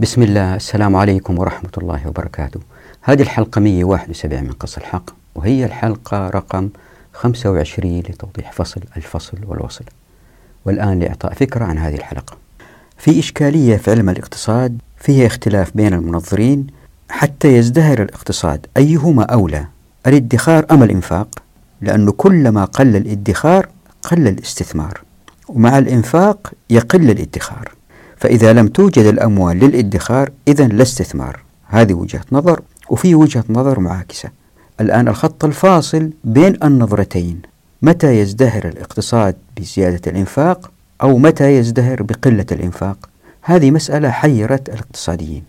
بسم الله السلام عليكم ورحمة الله وبركاته. هذه الحلقة 171 من قص الحق وهي الحلقة رقم 25 لتوضيح فصل الفصل والوصل. والآن لإعطاء فكرة عن هذه الحلقة. في إشكالية في علم الاقتصاد فيها اختلاف بين المنظرين حتى يزدهر الاقتصاد. أيهما أولى الادخار أم الإنفاق؟ لأنه كلما قل الادخار قل الاستثمار ومع الإنفاق يقل الادخار. فإذا لم توجد الأموال للإدخار إذا لا استثمار. هذه وجهة نظر وفي وجهة نظر معاكسة. الآن الخط الفاصل بين النظرتين. متى يزدهر الاقتصاد بزيادة الإنفاق أو متى يزدهر بقلة الإنفاق؟ هذه مسألة حيرت الاقتصاديين.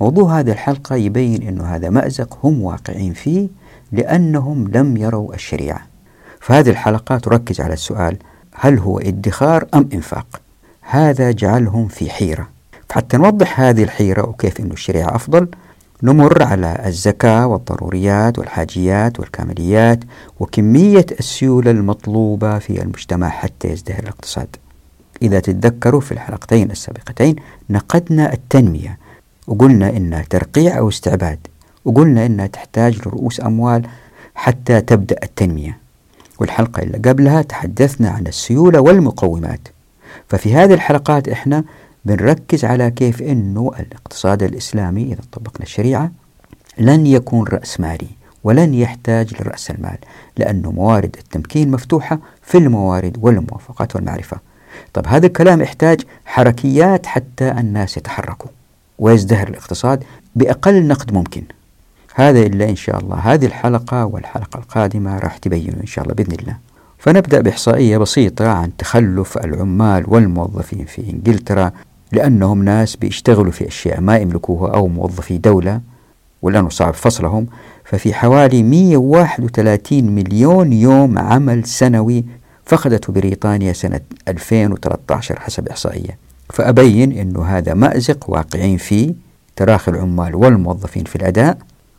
موضوع هذه الحلقة يبين أن هذا مأزق هم واقعين فيه لأنهم لم يروا الشريعة. فهذه الحلقة تركز على السؤال هل هو إدخار أم إنفاق؟ هذا جعلهم في حيرة. حتى نوضح هذه الحيرة وكيف أن الشريعة أفضل. نمر على الزكاة والضروريات والحاجيات والكامليات وكمية السيولة المطلوبة في المجتمع حتى يزدهر الاقتصاد. إذا تتذكروا في الحلقتين السابقتين نقدنا التنمية وقلنا إنها ترقيع أو استعباد وقلنا إنها تحتاج لرؤوس أموال حتى تبدأ التنمية. والحلقة اللي قبلها تحدثنا عن السيولة والمقومات. ففي هذه الحلقات إحنا بنركز على كيف أنه الاقتصاد الإسلامي إذا طبقنا الشريعة لن يكون رأسمالي ولن يحتاج لرأس المال لأنه موارد التمكين مفتوحة في الموارد والموافقات والمعرفة. طب هذا الكلام يحتاج حركيات حتى الناس يتحركوا ويزدهر الاقتصاد بأقل نقد ممكن. هذا إلا إن شاء الله. هذه الحلقة والحلقة القادمة راح تبين إن شاء الله بإذن الله. فنبدأ بإحصائية بسيطة عن تخلف العمال والموظفين في إنجلترا لأنهم ناس بيشتغلوا في أشياء ما يملكوها أو موظفي دولة ولأنه صعب فصلهم. ففي حوالي 131 مليون يوم عمل سنوي فقدته بريطانيا سنة 2013 حسب إحصائية. فأبين أنه هذا مأزق واقعين فيه تراخي العمال والموظفين في الأداء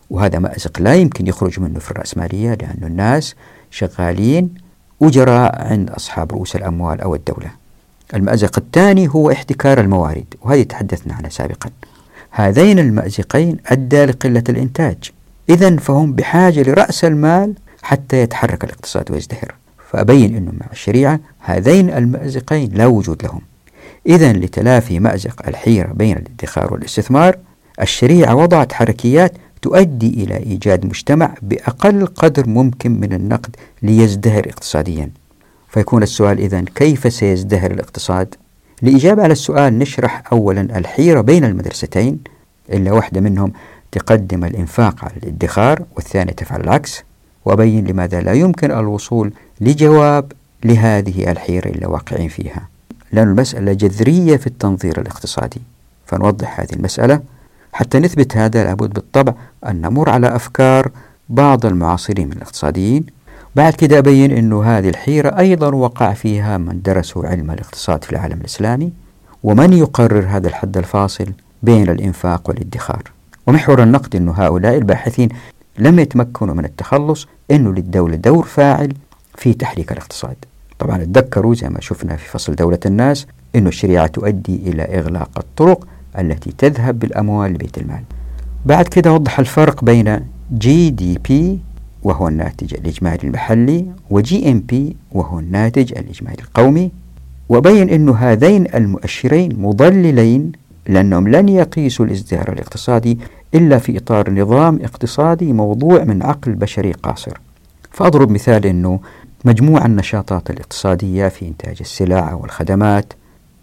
وهذا مأزق لا يمكن يخرج منه في الرأسمالية لأن الناس شغالين أجراء عند أصحاب رؤوس الأموال أو الدولة. المأزق الثاني هو احتكار الموارد وهذه تحدثنا عنها سابقا. هذين المأزقين أدى لقلة الإنتاج. إذا فهم بحاجة لرأس المال حتى يتحرك الاقتصاد ويزدهر. فأبين أنه مع الشريعة هذين المأزقين لا وجود لهم. إذا لتلافي مأزق الحيرة بين الادخار والاستثمار الشريعة وضعت حركيات تؤدي إلى إيجاد مجتمع بأقل قدر ممكن من النقد ليزدهر اقتصاديا. فيكون السؤال إذا كيف سيزدهر الاقتصاد؟ لإجابة على السؤال نشرح أولا الحيرة بين المدرستين إلا واحدة منهم تقدم الإنفاق على الادخار والثانية تفعل العكس وأبين لماذا لا يمكن الوصول لجواب لهذه الحيرة اللي واقعين فيها. لأن المسألة جذرية في التنظير الاقتصادي. فنوضح هذه المسألة حتى نثبت هذا لابد بالطبع أن نمر على أفكار بعض المعاصرين من الاقتصاديين. بعد كده أبين أنه هذه الحيرة أيضا وقع فيها من درسوا علم الاقتصاد في العالم الإسلامي ومن يقرر هذا الحد الفاصل بين الإنفاق والادخار. ومحور النقد أن هؤلاء الباحثين لم يتمكنوا من التخلص أنه للدولة دور فاعل في تحريك الاقتصاد. طبعا تذكروا زي ما شفنا في فصل دولة الناس أن الشريعة تؤدي إلى إغلاق الطرق التي تذهب بالأموال لبيت المال. بعد كده وضح الفرق بين GDP وهو الناتج الإجمالي المحلي و GNP وهو الناتج الإجمالي القومي وبين أن هذين المؤشرين مضللين لأنهم لن يقيسوا الازدهار الاقتصادي إلا في إطار نظام اقتصادي موضوع من عقل بشري قاصر. فأضرب مثال أنه مجموع النشاطات الاقتصادية في إنتاج السلع والخدمات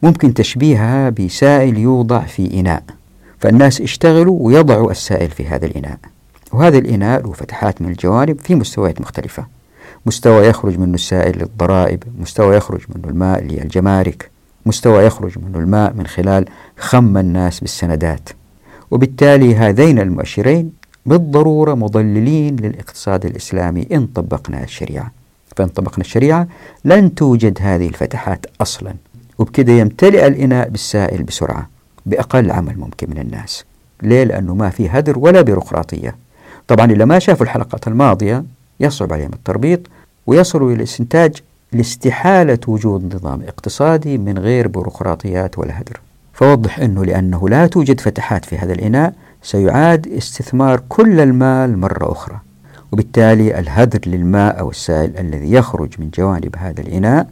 ممكن تشبيهها بسائل يوضع في إناء. فالناس اشتغلوا ويضعوا السائل في هذا الإناء. وهذا الإناء له فتحات من الجوانب في مستويات مختلفة. مستوى يخرج منه السائل للضرائب مستوى يخرج منه الماء للجمارك مستوى يخرج منه الماء من خلال خم الناس بالسندات. وبالتالي هذين المؤشرين بالضرورة مضللين للاقتصاد الإسلامي إن طبقنا الشريعة. فإن طبقنا الشريعة لن توجد هذه الفتحات أصلا. وبكده يمتلئ الإناء بالسائل بسرعة بأقل عمل ممكن من الناس ليه؟ لأنه ما في هدر ولا بيروقراطية. طبعا اللي ما شافوا الحلقات الماضية يصعب عليهم التربيط ويصلوا إلى استنتاج لاستحالة وجود نظام اقتصادي من غير بيروقراطيات ولا هدر. فوضح أنه لأنه لا توجد فتحات في هذا الإناء سيعاد استثمار كل المال مرة أخرى. وبالتالي الهدر للماء أو السائل الذي يخرج من جوانب هذا الإناء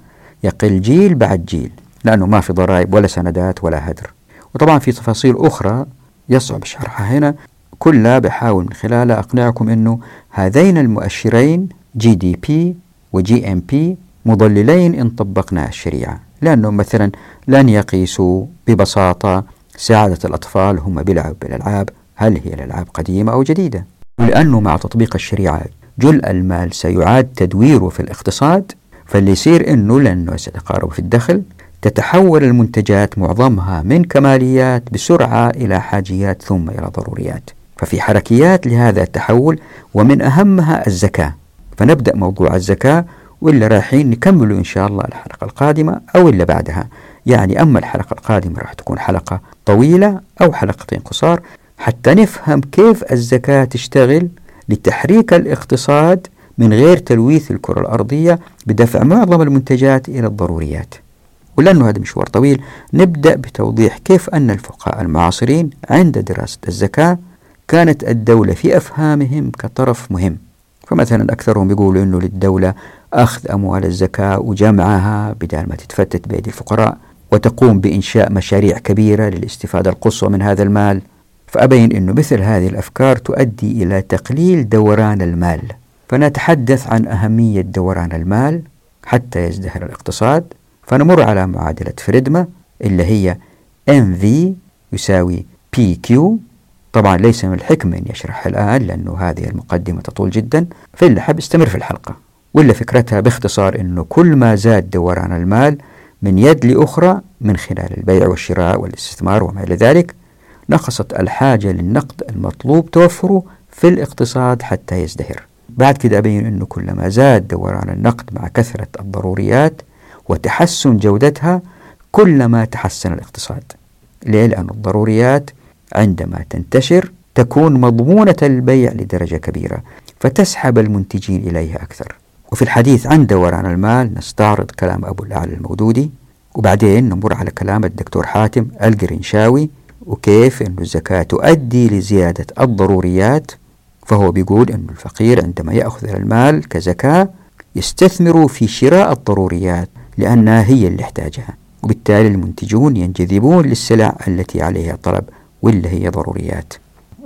يقل جيل بعد جيل. لأنه ما في ضرائب ولا سندات ولا هدر. وطبعا في تفاصيل أخرى يصعب شرحها هنا. كلها بحاول من خلالها أقنعكم أنه هذين المؤشرين GDP و GNP مضللين إن طبقنا الشريعة. لأنهم مثلا لن يقيسوا ببساطة سعادة الأطفال هم بيلعبوا بالألعاب هل هي الألعاب قديمة أو جديدة؟ ولأنه مع تطبيق الشريعة جل المال سيعاد تدويره في الاقتصاد فاللي يصير أنه لأنه سيتقارب في الدخل. تتحول المنتجات معظمها من كماليات بسرعة إلى حاجيات ثم إلى ضروريات. ففي حركيات لهذا التحول ومن أهمها الزكاة. فنبدأ موضوع الزكاة وإلا رايحين نكمله إن شاء الله الحلقة القادمة أو إلا بعدها. يعني أما الحلقة القادمة راح تكون حلقة طويلة أو حلقتين قصار حتى نفهم كيف الزكاة تشتغل لتحريك الاقتصاد من غير تلويث الكرة الأرضية بدفع معظم المنتجات إلى الضروريات. ولأنه هذا مشوار طويل. نبدأ بتوضيح كيف أن الفقهاء المعاصرين عند دراسة الزكاة كانت الدولة في أفهامهم كطرف مهم. فمثلا أكثرهم يقولوا أنه للدولة أخذ أموال الزكاة وجمعها بدل ما تتفتت بأيدي الفقراء وتقوم بإنشاء مشاريع كبيرة للاستفادة القصوى من هذا المال. فأبين أن مثل هذه الأفكار تؤدي إلى تقليل دوران المال. فنتحدث عن أهمية دوران المال حتى يزدهر الاقتصاد. فنمر على معادلة فريدما اللي هي MV يساوي PQ طبعا ليس من الحكمة أن يشرح الآن لأنه هذه المقدمة تطول جدا فإلا حب استمر في الحلقة. ولا فكرتها باختصار أنه كل ما زاد دوران المال من يد لأخرى من خلال البيع والشراء والاستثمار وما إلى ذلك نقصت الحاجة للنقد المطلوب توفره في الاقتصاد حتى يزدهر. بعد كده أبين أنه كلما زاد دوران النقد مع كثرة الضروريات وتحسن جودتها كلما تحسن الاقتصاد ليه؟ لأن الضروريات عندما تنتشر تكون مضمونة البيع لدرجة كبيرة فتسحب المنتجين إليها أكثر وفي الحديث عن دوران المال نستعرض كلام أبو الأعلى المودودي وبعدين نمر على كلام الدكتور حاتم القرنشاوي وكيف أن الزكاة تؤدي لزيادة الضروريات فهو بيقول أن الفقير عندما يأخذ المال كزكاة يستثمر في شراء الضروريات لأنها هي اللي يحتاجها. وبالتالي المنتجون ينجذبون للسلع التي عليها طلب واللي هي ضروريات.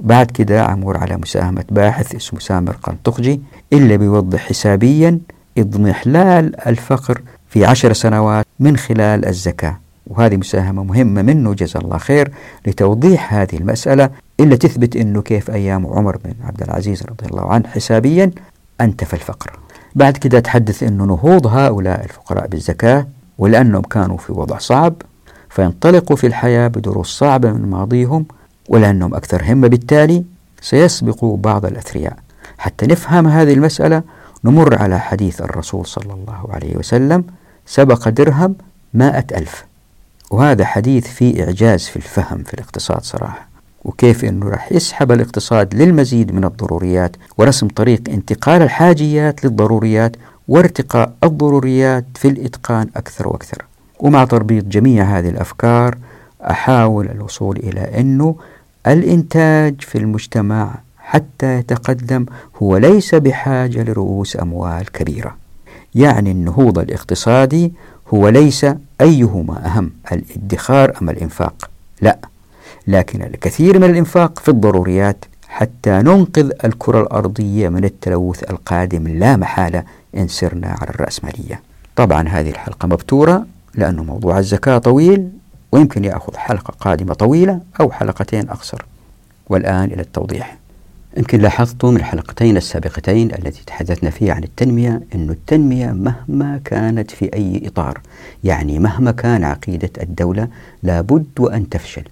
بعد كده عمور على مساهمة باحث اسمه سامر قنطقجي اللي بيوضح حسابيا إضمحلال الفقر في عشر سنوات من خلال الزكاة. وهذه مساهمة مهمة منه جزا الله خير لتوضيح هذه المسألة إلا تثبت أنه كيف أيام عمر بن عبد العزيز رضي الله عنه حسابيا أنتف الفقر. بعد كده تحدث أنه نهوض هؤلاء الفقراء بالزكاة ولأنهم كانوا في وضع صعب فينطلقوا في الحياة بدروس صعبة من ماضيهم ولأنهم أكثر همة بالتالي سيسبقوا بعض الأثرياء. حتى نفهم هذه المسألة نمر على حديث الرسول صلى الله عليه وسلم سبق درهم مائة ألف. وهذا حديث فيه إعجاز في الفهم في الاقتصاد صراحة. وكيف أنه راح يسحب الاقتصاد للمزيد من الضروريات ورسم طريق انتقال الحاجيات للضروريات وارتقاء الضروريات في الإتقان أكثر وأكثر. ومع تربيط جميع هذه الأفكار أحاول الوصول إلى أنه الإنتاج في المجتمع حتى يتقدم هو ليس بحاجة لرؤوس أموال كبيرة. يعني النهوض الاقتصادي هو ليس أيهما أهم الادخار أم الإنفاق. لا لكن الكثير من الإنفاق في الضروريات حتى ننقذ الكرة الأرضية من التلوث القادم لا محالة إن سرنا على الرأسمالية. طبعا هذه الحلقة مبتورة لأنه موضوع الزكاة طويل ويمكن يأخذ حلقة قادمة طويلة أو حلقتين أقصر. والآن إلى التوضيح. يمكن لاحظتم الحلقتين السابقتين التي تحدثنا فيها عن التنمية أن التنمية مهما كانت في أي إطار يعني مهما كان عقيدة الدولة لابد وأن تفشل.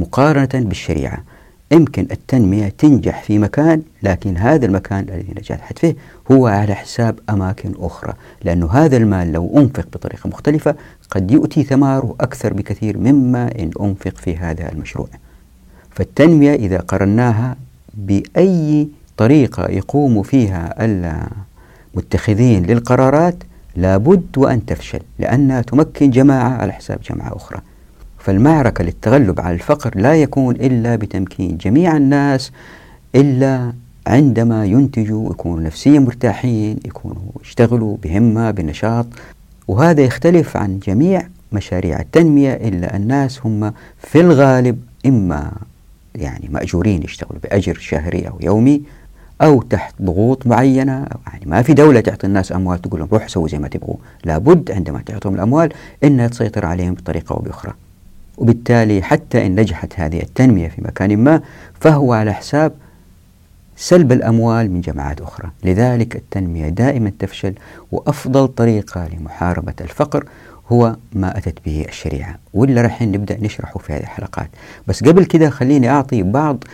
مقارنة بالشريعة. يمكن التنمية تنجح في مكان لكن هذا المكان الذي نجحت فيه هو على حساب أماكن أخرى. لأن هذا المال لو أنفق بطريقة مختلفة قد يؤتي ثماره أكثر بكثير مما إن أنفق في هذا المشروع. فالتنمية إذا قرناها بأي طريقة يقوم فيها المتخذين للقرارات لابد وأن تفشل لأنها تمكن جماعة على حساب جماعة أخرى. فالمعركة للتغلب على الفقر لا يكون إلا بتمكين جميع الناس إلا عندما ينتجوا يكونوا نفسيا مرتاحين يكونوا يشتغلوا بهمة بنشاط. وهذا يختلف عن جميع مشاريع التنمية إلا الناس هم في الغالب إما يعني مأجورين يشتغلوا بأجر شهري أو يومي أو تحت ضغوط معينة. يعني ما في دولة تعطي الناس أموال تقول لهم روحوا سووا زي ما تبغوا. لابد عندما تعطيهم الأموال أنها تسيطر عليهم بطريقة أو بأخرى. وبالتالي حتى إن نجحت هذه التنمية في مكان ما فهو على حساب سلب الأموال من جماعات أخرى. لذلك التنمية دائما تفشل وأفضل طريقة لمحاربة الفقر هو ما أتت به الشريعة. واللي راح نبدأ نشرحه في هذه الحلقات. بس قبل كده خليني أعطي بعض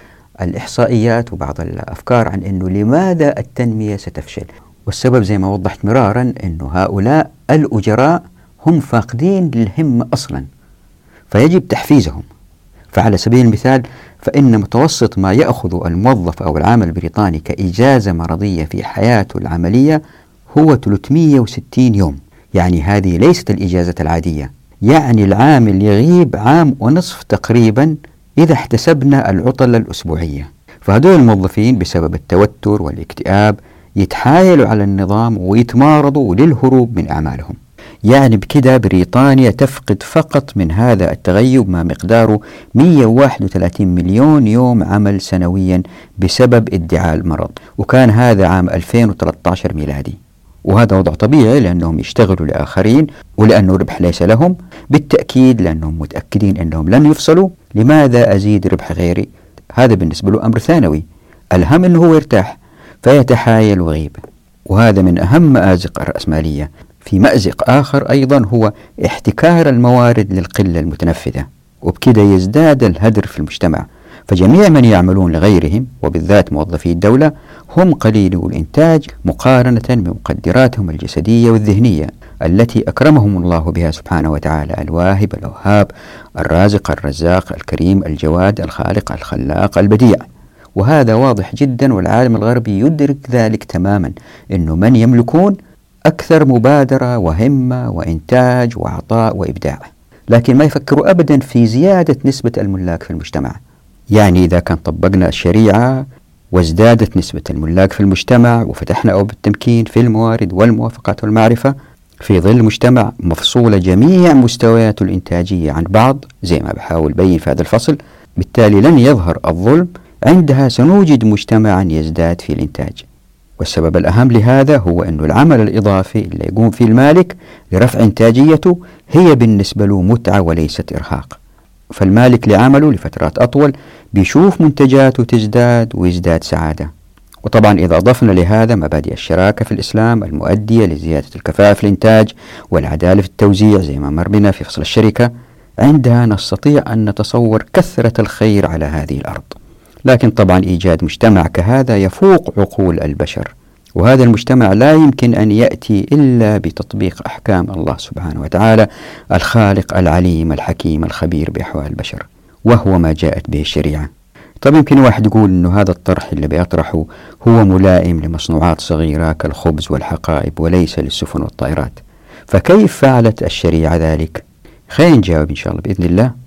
الإحصائيات وبعض الأفكار عن أنه لماذا التنمية ستفشل. والسبب زي ما وضحت مرارا أنه هؤلاء الأجراء هم فاقدين للهمة أصلا. فيجب تحفيزهم. فعلى سبيل المثال فإن متوسط ما يأخذ الموظف أو العامل البريطاني كإجازة مرضية في حياته العملية هو 360 يوم. يعني هذه ليست الإجازة العادية. يعني العامل يغيب عام ونصف تقريبا إذا احتسبنا العطل الأسبوعية. فهدول الموظفين بسبب التوتر والاكتئاب يتحايلوا على النظام ويتمارضوا للهروب من أعمالهم. يعني بكده بريطانيا تفقد فقط من هذا التغيب ما مقداره 131 مليون يوم عمل سنويا بسبب ادعاء المرض وكان هذا عام 2013 ميلادي. وهذا وضع طبيعي لأنهم يشتغلوا لآخرين ولأنه الربح ليس لهم بالتأكيد لأنهم متأكدين أنهم لن يفصلوا. لماذا أزيد ربح غيري؟ هذا بالنسبة له أمر ثانوي. الهم أنه هو يرتاح فيتحايل وغيب وهذا من أهم مآزق الرأسمالية في مأزق آخر أيضا هو احتكار الموارد للقلة المتنفذة وبكذا يزداد الهدر في المجتمع. فجميع من يعملون لغيرهم وبالذات موظفي الدولة هم قليلو الإنتاج مقارنة بمقدراتهم الجسدية والذهنية التي أكرمهم الله بها سبحانه وتعالى الواهب الوهاب الرازق الرزاق الكريم الجواد الخالق الخلاق البديع. وهذا واضح جدا والعالم الغربي يدرك ذلك تماما أنه من يملكون أكثر مبادرة وهمة وإنتاج وعطاء وإبداع لكن ما يفكروا أبدا في زيادة نسبة الملاك في المجتمع. يعني إذا كان طبقنا الشريعة وازدادت نسبة الملاك في المجتمع وفتحنا أبواب التمكين في الموارد والموافقات والمعرفة في ظل مجتمع مفصولة جميع مستوياته الإنتاجية عن بعض زي ما بحاول بين في هذا الفصل بالتالي لن يظهر الظلم عندها سنوجد مجتمعا يزداد في الإنتاج. والسبب الأهم لهذا هو أن العمل الإضافي اللي يقوم فيه المالك لرفع إنتاجيته هي بالنسبة له متعة وليست إرهاق. فالمالك لعمله لفترات أطول بيشوف منتجاته تزداد ويزداد سعادة. وطبعا إذا أضفنا لهذا مبادئ الشراكة في الإسلام المؤدية لزيادة الكفاءة في الإنتاج والعدالة في التوزيع زي ما مر بنا في فصل الشركة عندها نستطيع أن نتصور كثرة الخير على هذه الأرض. لكن طبعا إيجاد مجتمع كهذا يفوق عقول البشر وهذا المجتمع لا يمكن أن يأتي إلا بتطبيق أحكام الله سبحانه وتعالى الخالق العليم الحكيم الخبير بأحوال البشر وهو ما جاءت به الشريعة. طب يمكن واحد يقول أنه هذا الطرح اللي بيطرحه هو ملائم لمصنوعات صغيرة كالخبز والحقائب وليس للسفن والطائرات. فكيف فعلت الشريعة ذلك؟ خلينا نجاوب إن شاء الله بإذن الله.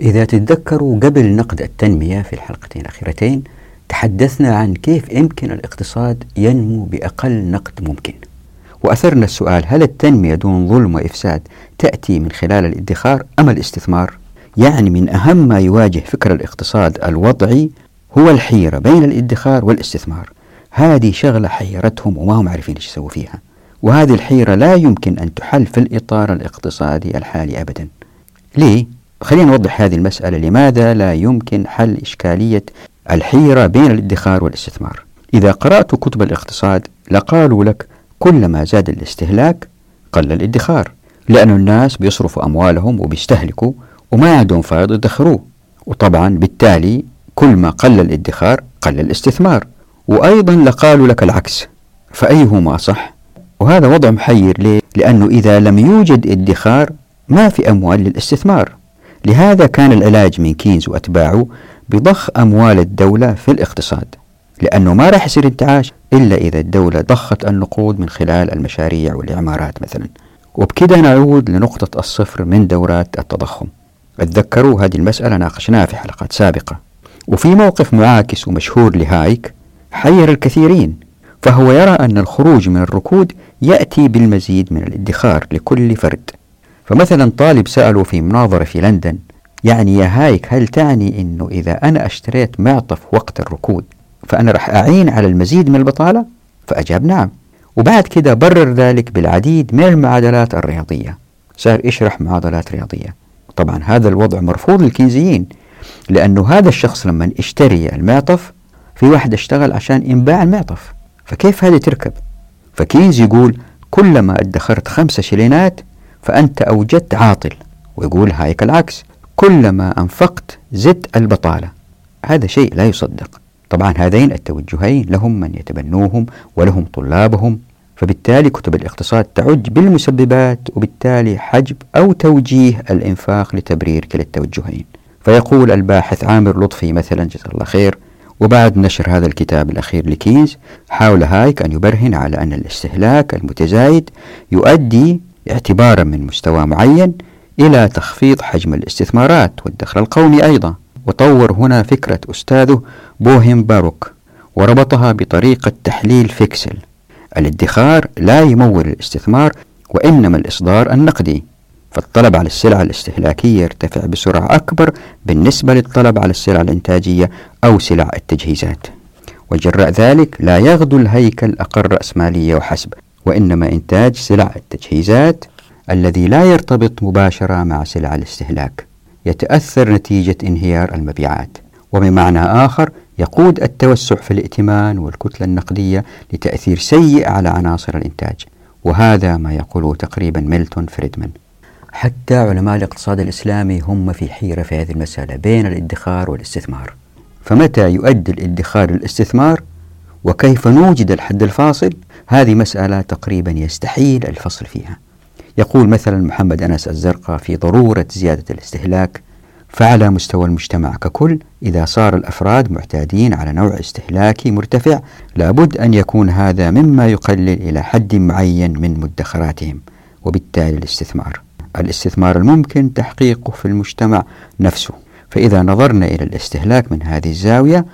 إذا تتذكروا قبل نقد التنمية في الحلقتين الأخيرتين تحدثنا عن كيف يمكن الاقتصاد ينمو بأقل نقد ممكن وأثرنا السؤال هل التنمية دون ظلم وإفساد تأتي من خلال الادخار أم الاستثمار؟ يعني من أهم ما يواجه فكر الاقتصاد الوضعي هو الحيرة بين الادخار والاستثمار هذه شغلة حيرتهم وما هم عارفين إيش يسووا فيها وهذه الحيرة لا يمكن أن تحل في الإطار الاقتصادي الحالي أبدا ليه؟ خلينا نوضح هذه المسألة. لماذا لا يمكن حل إشكالية الحيرة بين الادخار والاستثمار؟ إذا قرأت كتب الاقتصاد لقالوا لك كلما زاد الاستهلاك قل الادخار لأن الناس بيصرفوا أموالهم وبيستهلكوا وما عندهم فائض يدخروه. وطبعا بالتالي كل ما قل الادخار قل الاستثمار. وأيضا لقالوا لك العكس فأيهما صح؟ وهذا وضع محير ليه؟ لأنه إذا لم يوجد ادخار ما في أموال للاستثمار. لهذا كان العلاج من كينز وأتباعه بضخ أموال الدولة في الاقتصاد لأنه ما راح يصير انتعاش إلا إذا الدولة ضخت النقود من خلال المشاريع والإعمارات مثلا. وبكده نعود لنقطة الصفر من دورات التضخم. اتذكروا هذه المسألة ناقشناها في حلقات سابقة. وفي موقف معاكس ومشهور لهايك حير الكثيرين فهو يرى أن الخروج من الركود يأتي بالمزيد من الادخار لكل فرد. فمثلا طالب سأله في مناظرة في لندن يعني يا هايك هل تعني أنه إذا أنا أشتريت معطف وقت الركود فأنا راح أعين على المزيد من البطالة؟ فأجاب نعم. وبعد كده برر ذلك بالعديد من المعادلات الرياضية. صار يشرح معادلات رياضية. طبعا هذا الوضع مرفوض للكينزيين لأنه هذا الشخص لما اشتري المعطف في واحد اشتغل عشان ينباع المعطف. فكيف هذه تركب؟ فكينز يقول كلما ادخرت خمسة شلينات فأنت أوجدت عاطل. ويقول هايك العكس كلما أنفقت زدت البطالة. هذا شيء لا يصدق. طبعا هذين التوجهين لهم من يتبنوهم ولهم طلابهم فبالتالي كتب الاقتصاد تعج بالمسببات وبالتالي حجب أو توجيه الإنفاق لتبرير كلا التوجهين. فيقول الباحث عامر لطفي مثلا جزاه الله خير وبعد نشر هذا الكتاب الأخير لكينز حاول هايك أن يبرهن على أن الاستهلاك المتزايد يؤدي اعتبارا من مستوى معين إلى تخفيض حجم الاستثمارات والدخل القومي أيضا. وطور هنا فكرة أستاذه بوهم بافرك وربطها بطريقة تحليل فيكسل. الادخار لا يمول الاستثمار وإنما الإصدار النقدي. فالطلب على السلع الاستهلاكية يرتفع بسرعة أكبر بالنسبة للطلب على السلع الإنتاجية أو سلع التجهيزات. وجراء ذلك لا يغدو الهيكل أقل رأسمالية وحسب. وإنما إنتاج سلع التجهيزات الذي لا يرتبط مباشرة مع سلع الاستهلاك. يتأثر نتيجة انهيار المبيعات. وبمعنى آخر يقود التوسع في الائتمان والكتلة النقدية لتأثير سيء على عناصر الإنتاج. وهذا ما يقوله تقريبا ميلتون فريدمان. حتى علماء الاقتصاد الإسلامي هم في حيرة في هذه المسألة بين الادخار والاستثمار. فمتى يؤدي الادخار للاستثمار؟ وكيف نوجد الحد الفاصل؟ هذه مسألة تقريبا يستحيل الفصل فيها. يقول مثلا محمد أنس الزرقاء في ضرورة زيادة الاستهلاك فعلى مستوى المجتمع ككل إذا صار الأفراد معتادين على نوع استهلاكي مرتفع لابد أن يكون هذا مما يقلل إلى حد معين من مدخراتهم وبالتالي الاستثمار. الاستثمار الممكن تحقيقه في المجتمع نفسه. فإذا نظرنا إلى الاستهلاك من هذه الزاوية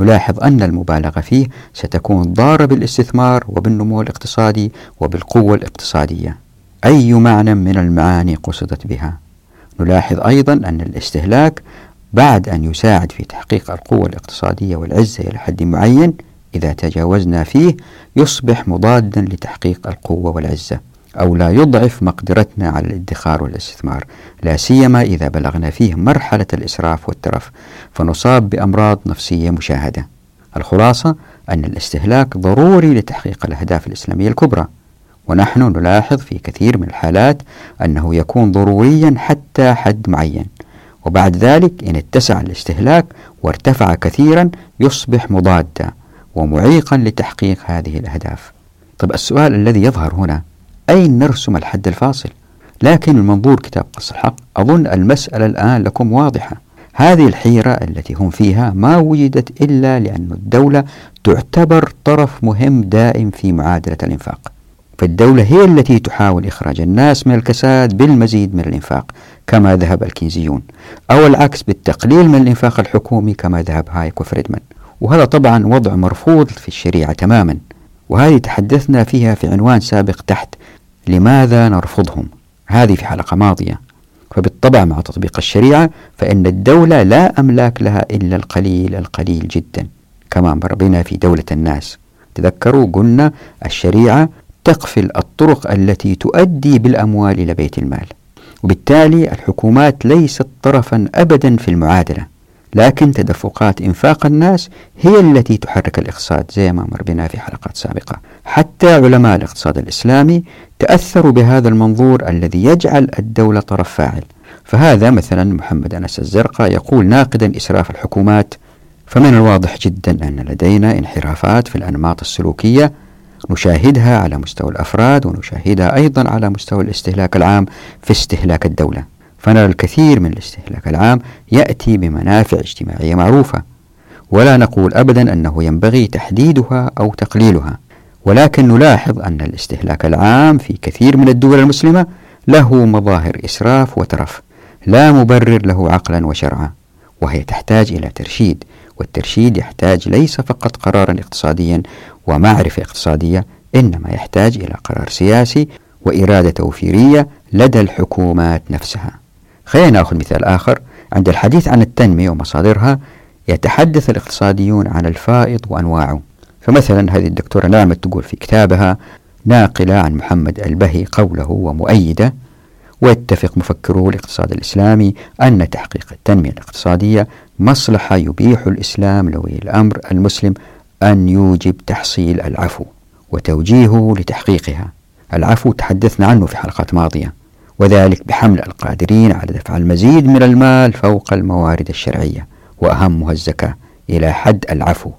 نلاحظ أن المبالغة فيه ستكون ضارة بالاستثمار وبالنمو الاقتصادي وبالقوة الاقتصادية. أي معنى من المعاني قصدت بها؟ نلاحظ أيضا أن الاستهلاك بعد أن يساعد في تحقيق القوة الاقتصادية والعزة إلى حد معين إذا تجاوزنا فيه يصبح مضادا لتحقيق القوة والعزة. أو لا يضعف مقدرتنا على الادخار والاستثمار لا سيما إذا بلغنا فيه مرحلة الإسراف والترف فنصاب بأمراض نفسية مشاهدة. الخلاصة أن الاستهلاك ضروري لتحقيق الأهداف الإسلامية الكبرى. ونحن نلاحظ في كثير من الحالات أنه يكون ضروريا حتى حد معين. وبعد ذلك إن اتسع الاستهلاك وارتفع كثيرا يصبح مضادا ومعيقا لتحقيق هذه الأهداف. طب السؤال الذي يظهر هنا أين نرسم الحد الفاصل؟ لكن من منظور كتاب قص الحق. أظن المسألة الآن لكم واضحة. هذه الحيرة التي هم فيها ما وجدت إلا لأن الدولة تعتبر طرف مهم دائم في معادلة الإنفاق. فالدولة هي التي تحاول إخراج الناس من الكساد بالمزيد من الإنفاق كما ذهب الكينزيون أو العكس بالتقليل من الإنفاق الحكومي كما ذهب هايك وفريدمان وهذا طبعا وضع مرفوض في الشريعة تماما. وهذه تحدثنا فيها في عنوان سابق تحت لماذا نرفضهم؟ هذه في حلقة ماضية. فبالطبع مع تطبيق الشريعة فإن الدولة لا أملاك لها إلا القليل القليل جدا كما مر بنا في دولة الناس. تذكروا قلنا الشريعة تقفل الطرق التي تؤدي بالأموال إلى بيت المال. وبالتالي الحكومات ليست طرفا أبدا في المعادلة. لكن تدفقات إنفاق الناس هي التي تحرك الاقتصاد زي ما مر بنا في حلقات سابقة. حتى علماء الاقتصاد الإسلامي تأثروا بهذا المنظور الذي يجعل الدولة طرف فاعل. فهذا مثلا محمد أنس الزرقاء يقول ناقدا إسراف الحكومات فمن الواضح جدا أن لدينا انحرافات في الأنماط السلوكية نشاهدها على مستوى الأفراد ونشاهدها أيضا على مستوى الاستهلاك العام في استهلاك الدولة. فنرى الكثير من الاستهلاك العام يأتي بمنافع اجتماعية معروفة. ولا نقول أبدا أنه ينبغي تحديدها أو تقليلها. ولكن نلاحظ أن الاستهلاك العام في كثير من الدول المسلمة له مظاهر إسراف وترف لا مبرر له عقلا وشرعا وهي تحتاج إلى ترشيد. والترشيد يحتاج ليس فقط قرارا اقتصاديا ومعرفة اقتصادية إنما يحتاج إلى قرار سياسي وإرادة توفيرية لدى الحكومات نفسها. خلينا نأخذ مثال آخر عند الحديث عن التنمية ومصادرها يتحدث الاقتصاديون عن الفائض وأنواعه. فمثلا هذه الدكتورة نعمة تقول في كتابها ناقلة عن محمد البهي قوله ومؤيدة ويتفق مفكرو الاقتصاد الإسلامي أن تحقيق التنمية الاقتصادية مصلحة يبيح الإسلام لولي الأمر المسلم أن يوجب تحصيل العفو وتوجيهه لتحقيقها. العفو تحدثنا عنه في حلقات ماضية. وذلك بحمل القادرين على دفع المزيد من المال فوق الموارد الشرعية وأهمها الزكاة إلى حد العفو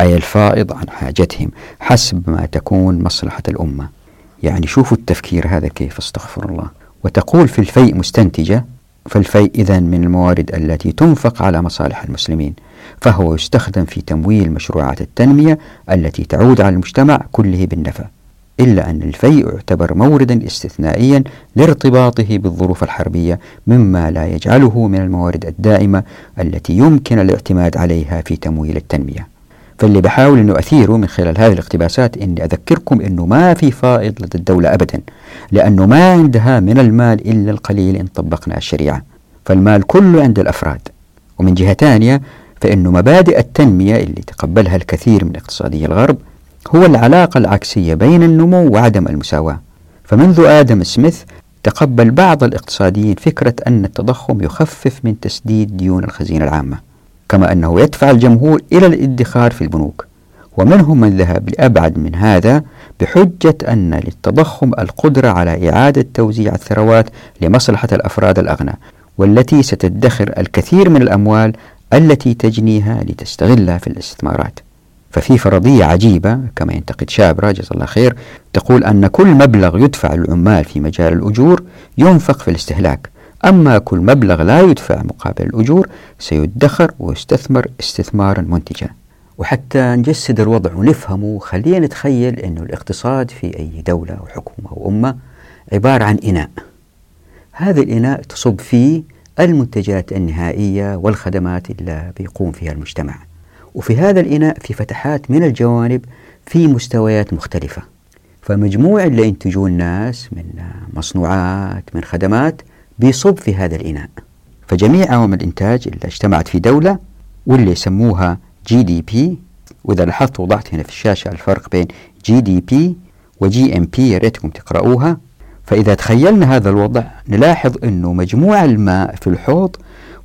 أي الفائض عن حاجتهم حسب ما تكون مصلحة الأمة. يعني شوفوا التفكير هذا كيف استغفر الله. وتقول في الفيء مستنتجة فالفيء إذا من الموارد التي تنفق على مصالح المسلمين فهو يستخدم في تمويل مشروعات التنمية التي تعود على المجتمع كله بالنفع. إلا أن الفيء يعتبر موردا استثنائيا لارتباطه بالظروف الحربية مما لا يجعله من الموارد الدائمة التي يمكن الاعتماد عليها في تمويل التنمية. فاللي بحاول أنه أثيره من خلال هذه الاقتباسات أني أذكركم أنه ما في فائض لدى الدولة أبدا لأنه ما عندها من المال إلا القليل إن طبقنا الشريعة. فالمال كله عند الأفراد. ومن جهة ثانية فإنه مبادئ التنمية اللي تقبلها الكثير من اقتصادي الغرب هو العلاقة العكسية بين النمو وعدم المساواة. فمنذ آدم سميث تقبل بعض الاقتصاديين فكرة أن التضخم يخفف من تسديد ديون الخزينة العامة كما أنه يدفع الجمهور إلى الادخار في البنوك. ومنهم من ذهب لأبعد من هذا بحجة أن للتضخم القدرة على إعادة توزيع الثروات لمصلحة الأفراد الأغنى والتي ستدخر الكثير من الأموال التي تجنيها لتستغلها في الاستثمارات. ففي فرضية عجيبة كما ينتقد شابرة جزا الله خير تقول أن كل مبلغ يدفع للعمال في مجال الأجور ينفق في الاستهلاك. أما كل مبلغ لا يدفع مقابل الأجور سيدخر ويستثمر استثمارا منتجا. وحتى نجسد الوضع ونفهمه خلينا نتخيل أن الاقتصاد في أي دولة أو حكومة أو أمة عبارة عن إناء. هذا الإناء تصب فيه المنتجات النهائية والخدمات اللي بيقوم فيها المجتمع. وفي هذا الإناء في فتحات من الجوانب في مستويات مختلفة. فمجموع اللي ينتجوه الناس من مصنوعات من خدمات بيصب في هذا الإناء. فجميع عوامل الإنتاج اللي اجتمعت في دولة واللي يسموها GDP وإذا لاحظت وضعت هنا في الشاشة الفرق بين GDP و GNP يا ريتكم تقرأوها فإذا تخيلنا هذا الوضع نلاحظ أنه مجموع الماء في الحوض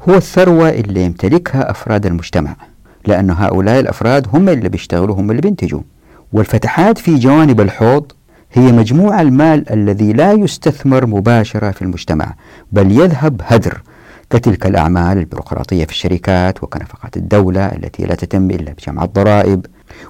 هو الثروة اللي يمتلكها أفراد المجتمع. لأن هؤلاء الأفراد هم اللي بيشتغلوا هم اللي بينتجوا. والفتحات في جوانب الحوض هي مجموع المال الذي لا يستثمر مباشرة في المجتمع بل يذهب هدر كتلك الأعمال البيروقراطية في الشركات وكنفقات الدولة التي لا تتم إلا بجمع الضرائب.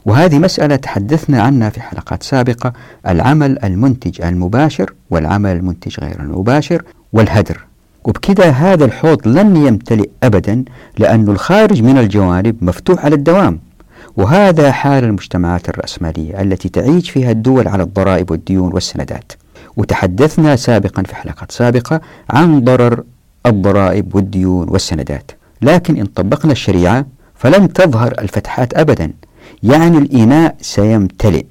وهذه مسألة تحدثنا عنها في حلقات سابقة العمل المنتج المباشر والعمل المنتج غير المباشر والهدر. وبكذا هذا الحوض لن يمتلئ أبدا لأن الخارج من الجوانب مفتوح على الدوام. وهذا حال المجتمعات الرأسمالية التي تعيش فيها الدول على الضرائب والديون والسندات. وتحدثنا سابقا في حلقات سابقة عن ضرر الضرائب والديون والسندات. لكن إن طبقنا الشريعة فلن تظهر الفتحات أبدا. يعني الإناء سيمتلئ.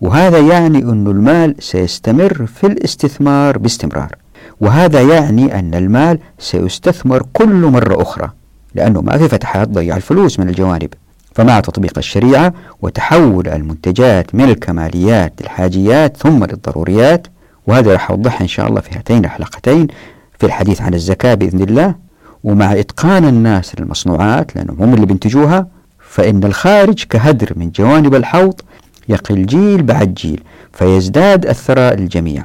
وهذا يعني أن المال سيستمر في الاستثمار باستمرار. وهذا يعني أن المال سيستثمر كل مرة أخرى لأنه ما في فتحات ضيع الفلوس من الجوانب. فمع تطبيق الشريعة وتحول المنتجات من الكماليات للحاجيات ثم للضروريات وهذا راح أوضحها إن شاء الله في هاتين الحلقتين في الحديث عن الزكاة بإذن الله. ومع إتقان الناس للمصنوعات لأنهم هم اللي بينتجوها فإن الخارج كهدر من جوانب الحوض يقل جيل بعد جيل فيزداد الثراء للجميع.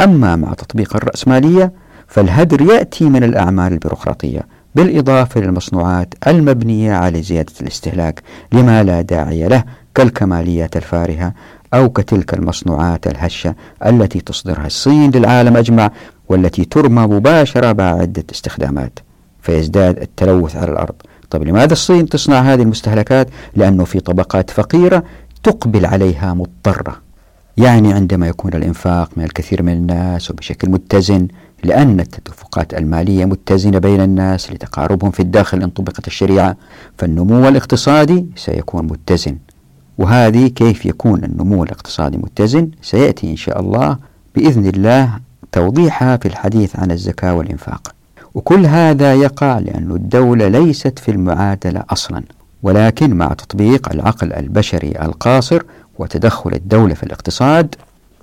أما مع تطبيق الرأسمالية فالهدر يأتي من الأعمال البيروقراطية بالإضافة للمصنوعات المبنية على زيادة الاستهلاك لما لا داعي له كالكماليات الفارهة أو كتلك المصنوعات الهشة التي تصدرها الصين للعالم أجمع والتي ترمى مباشرة بعد عدة استخدامات. فيزداد التلوث على الأرض. طيب لماذا الصين تصنع هذه المستهلكات؟ لأنه في طبقات فقيرة تقبل عليها مضطرة. يعني عندما يكون الإنفاق من الكثير من الناس وبشكل متزن لأن التدفقات المالية متزنة بين الناس لتقاربهم في الداخل إن طبقت الشريعة فالنمو الاقتصادي سيكون متزن. وهذه كيف يكون النمو الاقتصادي متزن؟ سيأتي إن شاء الله بإذن الله توضيحها في الحديث عن الزكاة والإنفاق. وكل هذا يقع لأن الدولة ليست في المعادلة أصلا ولكن مع تطبيق العقل البشري القاصر وتدخل الدولة في الاقتصاد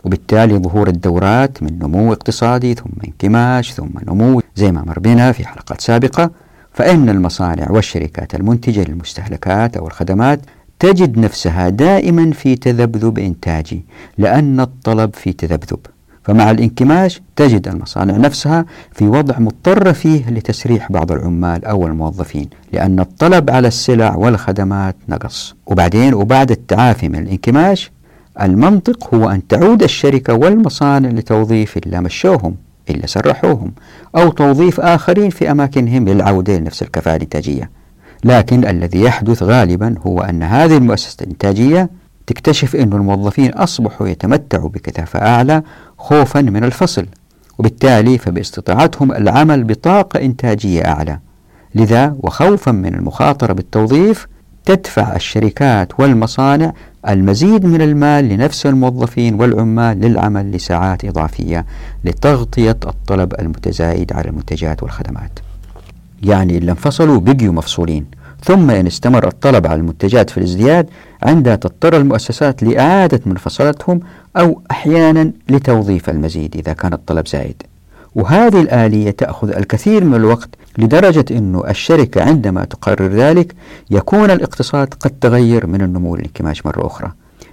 وبالتالي ظهور الدورات من نمو اقتصادي ثم انكماش ثم نمو زي ما مر بنا في حلقات سابقة. فإن المصانع والشركات المنتجة للمستهلكات أو الخدمات تجد نفسها دائما في تذبذب إنتاجي لأن الطلب في تذبذب. فمع الانكماش تجد المصانع نفسها في وضع مضطرة فيه لتسريح بعض العمال أو الموظفين لأن الطلب على السلع والخدمات نقص. وبعدين وبعد التعافي من الانكماش المنطق هو أن تعود الشركة والمصانع لتوظيف إلا مشوهم إلا سرحوهم أو توظيف آخرين في أماكنهم للعودة لنفس الكفاءة الإنتاجية. لكن الذي يحدث غالبا هو أن هذه المؤسسة الإنتاجية تكتشف أن الموظفين أصبحوا يتمتعوا بكثافة أعلى خوفا من الفصل. وبالتالي فباستطاعتهم العمل بطاقة إنتاجية أعلى. لذا وخوفا من المخاطرة بالتوظيف تدفع الشركات والمصانع المزيد من المال لنفس الموظفين والعمال للعمل لساعات إضافية لتغطية الطلب المتزايد على المنتجات والخدمات. يعني إن انفصلوا بقيوا مفصولين. ثم إن استمر الطلب على المنتجات في الازدياد عندها تضطر المؤسسات لإعادة منفصلتهم أو أحيانا لتوظيف المزيد إذا كان الطلب زايد. وهذه الآلية تأخذ الكثير من الوقت لدرجة أن الشركة عندما تقرر ذلك يكون الاقتصاد قد تغير من النمو والانكماش مرة أخرى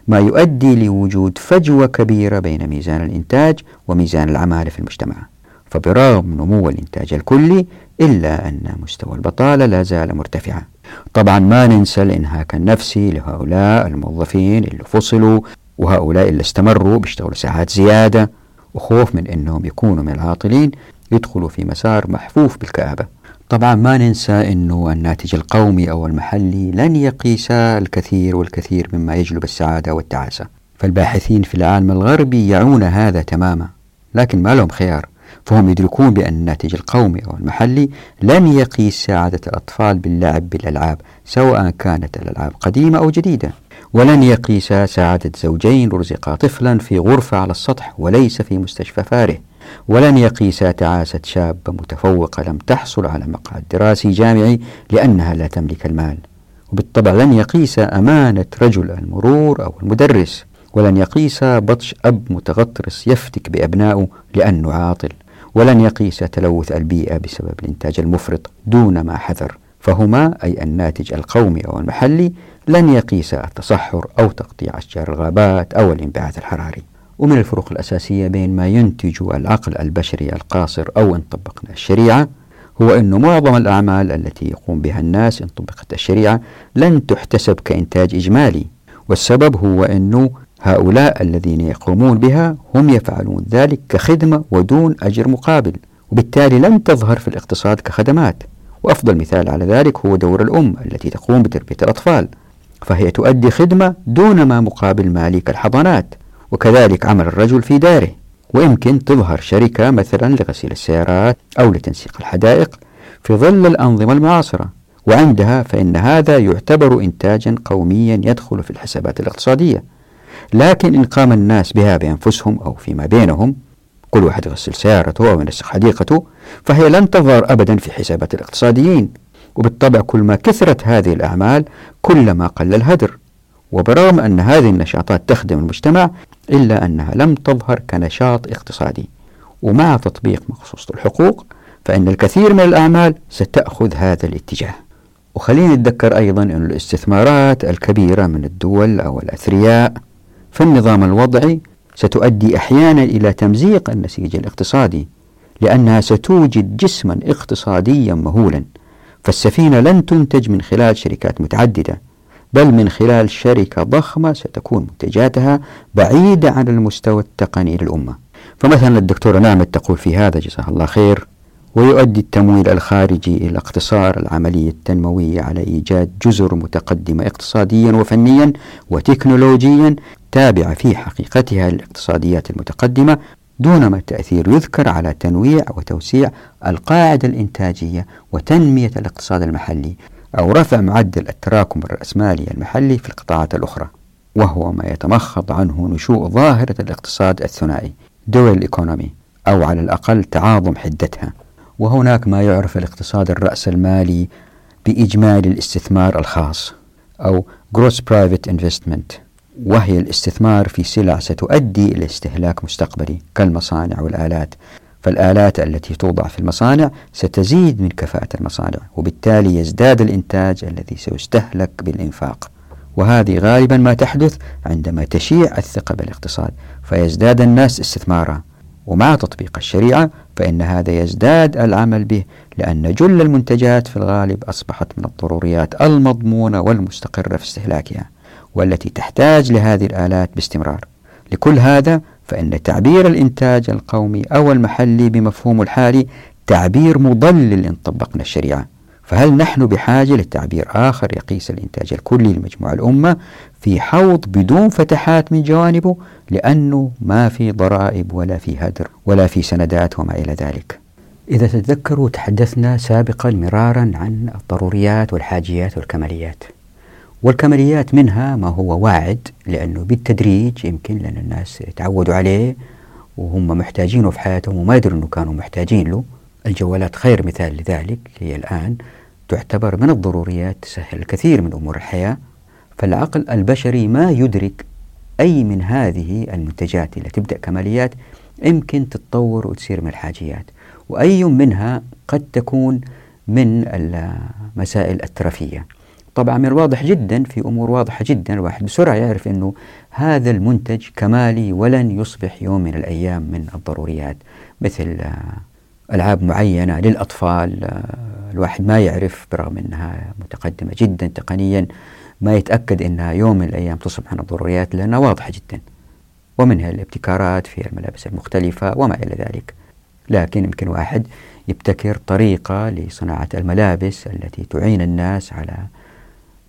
ما يؤدي لوجود فجوة كبيرة بين ميزان الإنتاج وميزان العمالة في المجتمع. فبرغم نمو الإنتاج الكلي إلا أن مستوى البطالة لا زال مرتفعا. طبعا ما ننسى الإنهاك النفسي لهؤلاء الموظفين اللي فصلوا وهؤلاء اللي استمروا بيشتغلوا ساعات زيادة وخوف من أنهم يكونوا من العاطلين يدخلوا في مسار محفوف بالكآبة. طبعا ما ننسى أنه الناتج القومي أو المحلي لن يقيس الكثير والكثير مما يجلب السعادة والتعاسة. فالباحثين في العالم الغربي يعون هذا تماما لكن ما لهم خيار. فهم يدركون بأن الناتج القومي أو المحلي لن يقيس سعادة الأطفال باللعب بالألعاب سواء كانت الألعاب قديمة أو جديدة. ولن يقيس سعادة زوجين رزقا طفلا في غرفة على السطح وليس في مستشفى فاره ولن يقيس تعاسة شابة متفوقة لم تحصل على مقعد دراسي جامعي لأنها لا تملك المال. وبالطبع لن يقيس أمانة رجل المرور أو المدرس. ولن يقيس بطش أب متغطرس يفتك بأبنائه لأنه عاطل. ولن يقيس تلوث البيئة بسبب الإنتاج المفرط دون ما حذر فهما أي الناتج القومي أو المحلي لن يقيس التصحر أو تقطيع أشجار الغابات أو الانبعاث الحراري. ومن الفروق الأساسية بين ما ينتج العقل البشري القاصر أو إن طبقنا الشريعة هو أن معظم الأعمال التي يقوم بها الناس إن طبقت الشريعة لن تحتسب كإنتاج إجمالي والسبب هو أنه هؤلاء الذين يقومون بها هم يفعلون ذلك كخدمة ودون أجر مقابل وبالتالي لن تظهر في الاقتصاد كخدمات. وأفضل مثال على ذلك هو دور الأم التي تقوم بتربية الأطفال فهي تؤدي خدمة دون ما مقابل مالي كالحضانات وكذلك عمل الرجل في داره. ويمكن تظهر شركة مثلا لغسيل السيارات أو لتنسيق الحدائق في ظل الأنظمة المعاصرة. وعندها فإن هذا يعتبر إنتاجا قوميا يدخل في الحسابات الاقتصادية. لكن إن قام الناس بها بأنفسهم أو فيما بينهم كل واحد يغسل سيارته أو ينسق حديقته فهي لن تظهر أبدا في حسابات الاقتصاديين. وبالطبع كل ما كثرت هذه الأعمال كلما قل الهدر. وبرغم أن هذه النشاطات تخدم المجتمع إلا أنها لم تظهر كنشاط اقتصادي. ومع تطبيق مقصوصة الحقوق فإن الكثير من الأعمال ستأخذ هذا الاتجاه. وخلينا نتذكر أيضا أن الاستثمارات الكبيرة من الدول أو الأثرياء في النظام الوضعي ستؤدي أحيانا إلى تمزيق النسيج الاقتصادي لأنها ستوجد جسما اقتصاديا مهولا فالسفينة لن تنتج من خلال شركات متعددة بل من خلال شركة ضخمة ستكون منتجاتها بعيدة عن المستوى التقني للأمة. فمثلا الدكتورة نعمة تقول في هذا جزاها الله خير ويؤدي التمويل الخارجي إلى اقتصار العملية التنموية على إيجاد جزر متقدمة اقتصاديا وفنيا وتكنولوجيا تابعة في حقيقتها للاقتصاديات المتقدمة دونما التأثير يذكر على تنويع وتوسيع القاعدة الإنتاجية وتنمية الاقتصاد المحلي أو رفع معدل التراكم الرأسمالي المحلي في القطاعات الأخرى وهو ما يتمخض عنه نشوء ظاهرة الاقتصاد الثنائي دول ايكونومي أو على الأقل تعاظم حدتها. وهناك ما يعرف الاقتصاد الرأسمالي بإجمالي الاستثمار الخاص أو Gross Private Investment. وهي الاستثمار في سلع ستؤدي إلى استهلاك مستقبلي كالمصانع والآلات. فالآلات التي توضع في المصانع ستزيد من كفاءة المصانع وبالتالي يزداد الإنتاج الذي سيستهلك بالإنفاق. وهذه غالبا ما تحدث عندما تشيع الثقة بالاقتصاد فيزداد الناس استثمارا. ومع تطبيق الشريعة فإن هذا يزداد العمل به لأن جل المنتجات في الغالب أصبحت من الضروريات المضمونة والمستقرة في استهلاكها. والتي تحتاج لهذه الآلات باستمرار. لكل هذا فإن تعبير الإنتاج القومي أو المحلي بمفهوم الحالي تعبير مضلل إن طبقنا الشريعة. فهل نحن بحاجة لتعبير آخر يقيس الإنتاج الكلي لمجموع الأمة في حوض بدون فتحات من جوانبه؟ لأنه ما في ضرائب ولا في هدر ولا في سندات وما إلى ذلك. إذا تتذكروا تحدثنا سابقا مرارا عن الضروريات والحاجيات والكماليات. والكماليات منها ما هو واعد لأنه بالتدريج يمكن لأن الناس يتعودوا عليه وهم محتاجينه في حياتهم وما يدروا أنه كانوا محتاجين له. الجوالات خير مثال لذلك هي الآن تعتبر من الضروريات تسهل الكثير من أمور الحياة فالعقل البشري ما يدرك أي من هذه المنتجات اللي تبدأ كماليات يمكن تتطور وتصير من الحاجيات وأي منها قد تكون من المسائل الترفية طبعا من الواضح جدا في أمور واضحة جدا الواحد بسرعة يعرف أنه هذا المنتج كمالي ولن يصبح يوم من الأيام من الضروريات مثل ألعاب معينة للأطفال الواحد ما يعرف برغم أنها متقدمة جدا تقنيا ما يتأكد أنها يوم من الأيام تصبح من الضروريات لأنها واضحة جدا ومنها الابتكارات في الملابس المختلفة وما إلى ذلك. لكن يمكن واحد يبتكر طريقة لصناعة الملابس التي تعين الناس على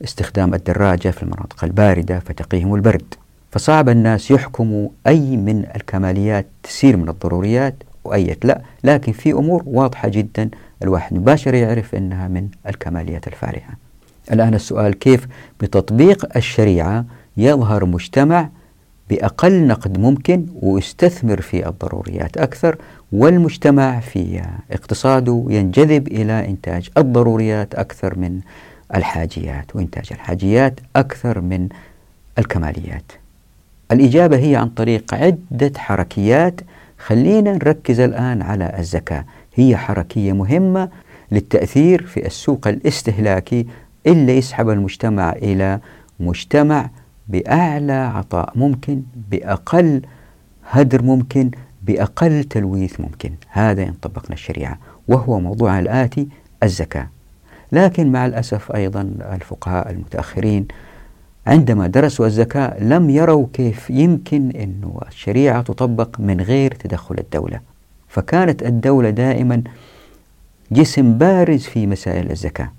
استخدام الدراجة في المناطق الباردة فتقيهم البرد. فصعب الناس يحكموا أي من الكماليات تسير من الضروريات وأية لا. لكن في أمور واضحة جدا الواحد مباشر يعرف أنها من الكماليات الفارهة. الآن السؤال كيف بتطبيق الشريعة يظهر مجتمع بأقل نقد ممكن ويستثمر في الضروريات أكثر والمجتمع في اقتصاده ينجذب إلى إنتاج الضروريات أكثر من الحاجيات وإنتاج الحاجيات أكثر من الكماليات. الإجابة هي عن طريق عدة حركيات. خلينا نركز الآن على الزكاة. هي حركية مهمة للتأثير في السوق الاستهلاكي اللي يسحب المجتمع إلى مجتمع بأعلى عطاء ممكن بأقل هدر ممكن بأقل تلويث ممكن. هذا إن طبقنا الشريعة وهو موضوع الآتي الزكاة. لكن مع الأسف أيضا الفقهاء المتأخرين عندما درسوا الزكاة لم يروا كيف يمكن أن الشريعة تطبق من غير تدخل الدولة. فكانت الدولة دائما جسم بارز في مسائل الزكاة.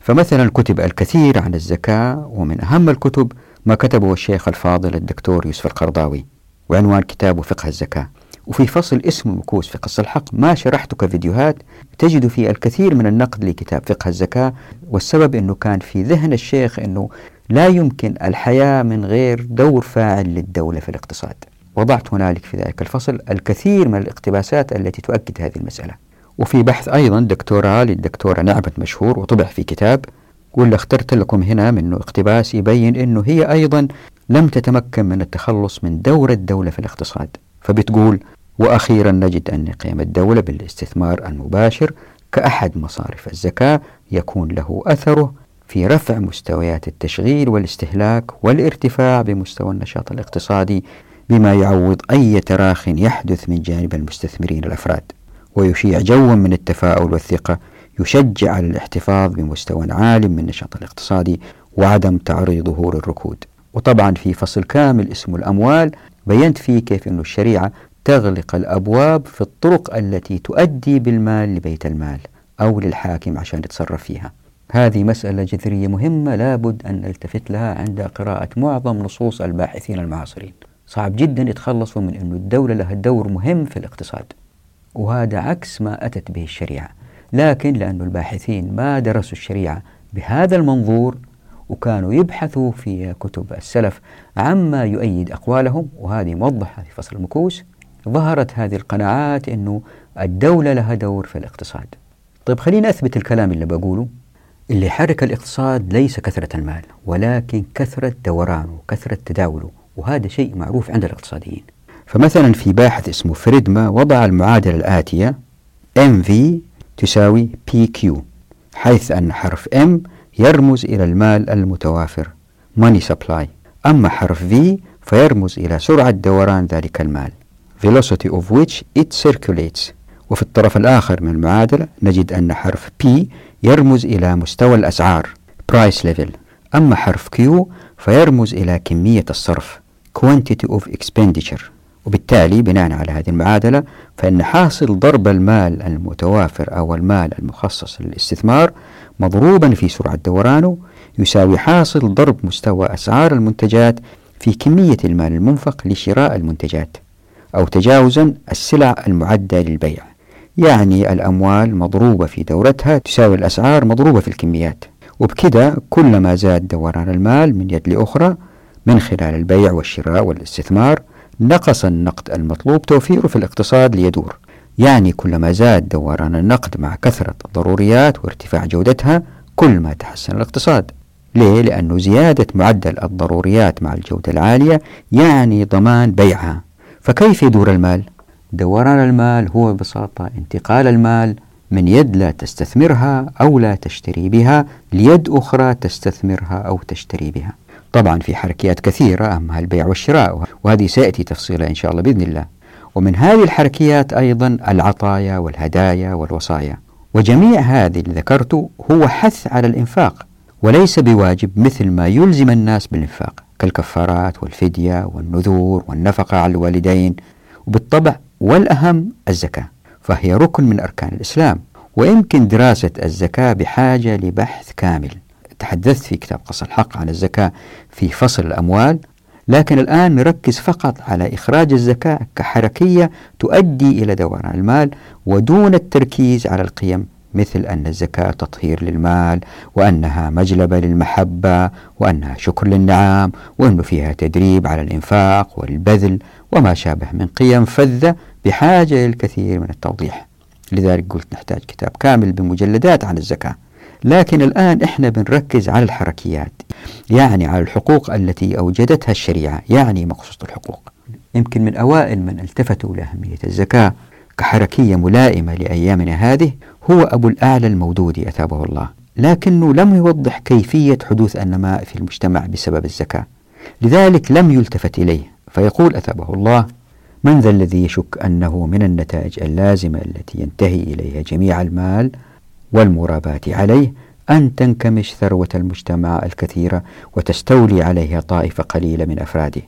فمثلا كتب الكثير عن الزكاة ومن أهم الكتب ما كتبه الشيخ الفاضل الدكتور يوسف القرضاوي وعنوان كتابه فقه الزكاة. وفي فصل اسمه مكوس في قص الحق ما شرحته كفيديوهات تجد فيه الكثير من النقد لكتاب فقه الزكاة والسبب أنه كان في ذهن الشيخ أنه لا يمكن الحياة من غير دور فاعل للدولة في الاقتصاد. وضعت هنالك في ذلك الفصل الكثير من الاقتباسات التي تؤكد هذه المسألة. وفي بحث أيضا دكتوراه للدكتورة نعمت مشهور وطبع في كتاب واللي اخترت لكم هنا منه اقتباس يبين أنه هي أيضا لم تتمكن من التخلص من دور الدولة في الاقتصاد. فبتقول وأخيرا نجد أن قيام الدولة بالاستثمار المباشر كأحد مصارف الزكاة يكون له أثره في رفع مستويات التشغيل والاستهلاك والارتفاع بمستوى النشاط الاقتصادي بما يعوض أي تراخ يحدث من جانب المستثمرين الأفراد. ويشيع جو من التفاؤل والثقة يشجع على الاحتفاظ بمستوى عال من النشاط الاقتصادي وعدم تعريضه للركود. وطبعا في فصل كامل اسمه الأموال بينت فيه كيف أن الشريعة تغلق الأبواب في الطرق التي تؤدي بالمال لبيت المال أو للحاكم عشان يتصرف فيها. هذه مسألة جذرية مهمة لابد أن نلتفت لها عند قراءة معظم نصوص الباحثين المعاصرين. صعب جدا يتخلصوا من أن الدولة لها دور مهم في الاقتصاد وهذا عكس ما أتت به الشريعة. لكن لأن الباحثين ما درسوا الشريعة بهذا المنظور وكانوا يبحثوا في كتب السلف عما يؤيد أقوالهم. وهذه موضحة في فصل المكوس. ظهرت هذه القناعات أنه الدولة لها دور في الاقتصاد. طيب خلينا أثبت الكلام اللي بقوله. اللي حرك الاقتصاد ليس كثرة المال ولكن كثرة دورانه وكثرة تداوله. وهذا شيء معروف عند الاقتصاديين. فمثلا في باحث اسمه فريدما وضع المعادلة الآتية MV تساوي PQ حيث أن حرف M يرمز إلى المال المتوافر money supply. أما حرف V فيرمز إلى سرعة دوران ذلك المال velocity at which it circulates. وفي الطرف الآخر من المعادلة نجد أن حرف P يرمز إلى مستوى الأسعار price level. أما حرف Q فيرمز إلى كمية الصرف quantity of expenditure. وبالتالي بناء على هذه المعادلة فإن حاصل ضرب المال المتوافر أو المال المخصص للاستثمار مضروبا في سرعة دورانه يساوي حاصل ضرب مستوى أسعار المنتجات في كمية المال المنفق لشراء المنتجات أو تجاوزا السلع المعدة للبيع. يعني الأموال مضروبة في دورتها تساوي الأسعار مضروبة في الكميات. وبكذا كلما زاد دوران المال من يد لأخرى من خلال البيع والشراء والاستثمار نقص النقد المطلوب توفيره في الاقتصاد ليدور. يعني كلما زاد دوران النقد مع كثرة الضروريات وارتفاع جودتها كل ما تحسن الاقتصاد ليه؟ لأنه زيادة معدل الضروريات مع الجودة العالية يعني ضمان بيعها فكيف يدور المال؟ دوران المال هو ببساطة انتقال المال من يد لا تستثمرها أو لا تشتري بها ليد أخرى تستثمرها أو تشتري بها طبعا في حركيات كثيرة أهمها البيع والشراء وهذه سيأتي تفصيلها إن شاء الله بإذن الله ومن هذه الحركيات أيضا العطايا والهدايا والوصايا. وجميع هذه اللي ذكرته هو حث على الإنفاق وليس بواجب مثل ما يلزم الناس بالإنفاق كالكفارات والفدية والنذور والنفقة على الوالدين وبالطبع والأهم الزكاة فهي ركن من أركان الإسلام. ويمكن دراسة الزكاة بحاجة لبحث كامل. تحدثت في كتاب قص الحق عن الزكاة في فصل الأموال لكن الآن نركز فقط على إخراج الزكاة كحركية تؤدي إلى دوران المال ودون التركيز على القيم مثل أن الزكاة تطهير للمال وأنها مجلبة للمحبة وأنها شكر للنعام وأنه فيها تدريب على الإنفاق والبذل وما شابه من قيم فذة بحاجة للكثير من التوضيح. لذلك قلت نحتاج كتاب كامل بمجلدات عن الزكاة. لكن الآن إحنا بنركز على الحركيات يعني على الحقوق التي أوجدتها الشريعة يعني مقصود الحقوق. يمكن من أوائل من التفتوا لأهمية الزكاة كحركية ملائمة لأيامنا هذه هو أبو الأعلى المودودي أثابه الله. لكنه لم يوضح كيفية حدوث النماء في المجتمع بسبب الزكاة. لذلك لم يلتفت إليه فيقول أثابه الله من ذا الذي يشك أنه من النتائج اللازمة التي ينتهي إليها جميع المال والمرابات عليه أن تنكمش ثروة المجتمع الكثيرة وتستولي عليها طائفة قليلة من أفراده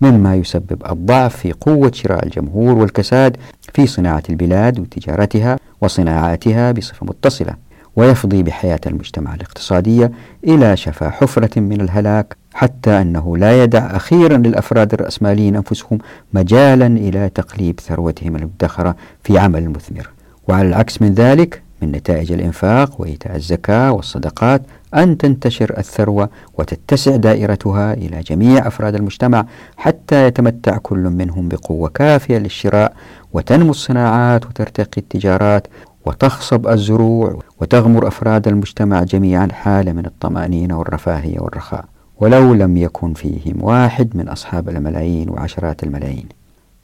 مما يسبب الضعف في قوة شراء الجمهور والكساد في صناعة البلاد وتجارتها وصناعاتها بصفة متصلة ويفضي بحياة المجتمع الاقتصادية إلى شفا حفرة من الهلاك حتى أنه لا يدع أخيرا للأفراد الرأسماليين أنفسهم مجالا إلى تقليب ثروتهم المدخرة في عمل مثمر وعلى العكس من ذلك من نتائج الإنفاق وإيتاء الزكاة والصدقات أن تنتشر الثروة وتتسع دائرتها إلى جميع أفراد المجتمع حتى يتمتع كل منهم بقوة كافية للشراء وتنمو الصناعات وترتقي التجارات وتخصب الزروع وتغمر أفراد المجتمع جميعا حالة من الطمأنينة والرفاهية والرخاء. ولو لم يكن فيهم واحد من أصحاب الملايين وعشرات الملايين.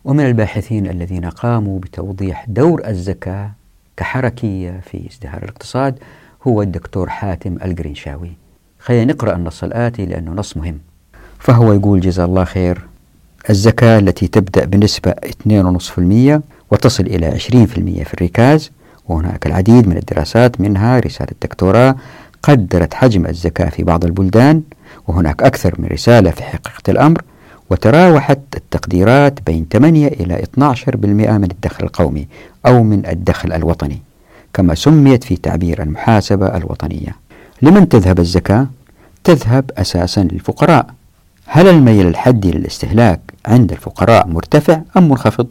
ومن الباحثين الذين قاموا بتوضيح دور الزكاة كحركية في ازدهار الاقتصاد هو الدكتور حاتم القرنشاوي. خلينا نقرأ النص الآتي لأنه نص مهم. فهو يقول جزا الله خير الزكاة التي تبدأ بنسبة 2.5% وتصل إلى 20% في الركاز وهناك العديد من الدراسات منها رسالة دكتوراه قدرت حجم الزكاة في بعض البلدان وهناك أكثر من رسالة في حقيقة الأمر وتراوحت التقديرات بين 8 إلى 12% من الدخل القومي أو من الدخل الوطني كما سميت في تعبير المحاسبة الوطنية. لمن تذهب الزكاة؟ تذهب أساسا للفقراء. هل الميل الحدي للاستهلاك عند الفقراء مرتفع أم منخفض؟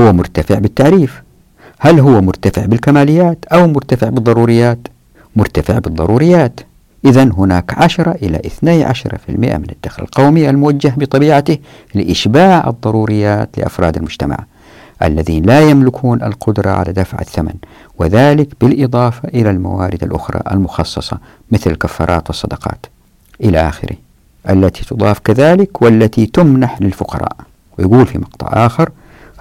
هو مرتفع بالتعريف. هل هو مرتفع بالكماليات أو مرتفع بالضروريات؟ مرتفع بالضروريات. إذا هناك 10 إلى 12% من الدخل القومي الموجه بطبيعته لإشباع الضروريات لأفراد المجتمع الذين لا يملكون القدرة على دفع الثمن وذلك بالإضافة إلى الموارد الأخرى المخصصة مثل الكفارات والصدقات. إلى آخره التي تضاف كذلك والتي تمنح للفقراء. ويقول في مقطع آخر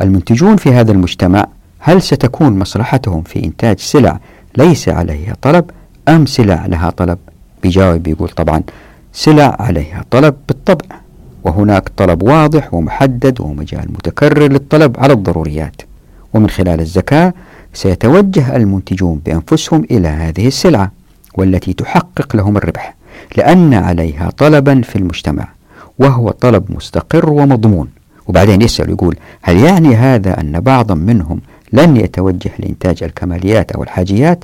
المنتجون في هذا المجتمع هل ستكون مصلحتهم في إنتاج سلع ليس عليها طلب أم سلع لها طلب؟ بيجاوب بيقول طبعا سلع عليها طلب بالطبع وهناك طلب واضح ومحدد ومجال متكرر للطلب على الضروريات. ومن خلال الزكاة سيتوجه المنتجون بأنفسهم إلى هذه السلعة والتي تحقق لهم الربح لأن عليها طلبا في المجتمع وهو طلب مستقر ومضمون. وبعدين يسأل يقول هل يعني هذا أن بعضا منهم لن يتوجه لإنتاج الكماليات أو الحاجيات؟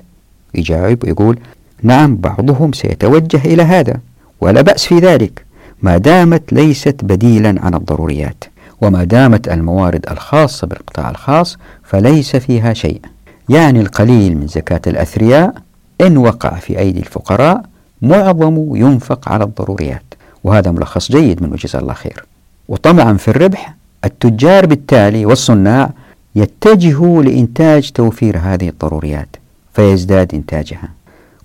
يجاوب ويقول نعم بعضهم سيتوجه إلى هذا ولا بأس في ذلك. ما دامت ليست بديلا عن الضروريات وما دامت الموارد الخاصة بالقطاع الخاص فليس فيها شيء. يعني القليل من زكاة الأثرياء إن وقع في أيدي الفقراء معظم ينفق على الضروريات. وهذا ملخص جيد من وجزاه الله خير. وطمعا في الربح التجار بالتالي والصناع يتجهوا لإنتاج توفير هذه الضروريات فيزداد إنتاجها.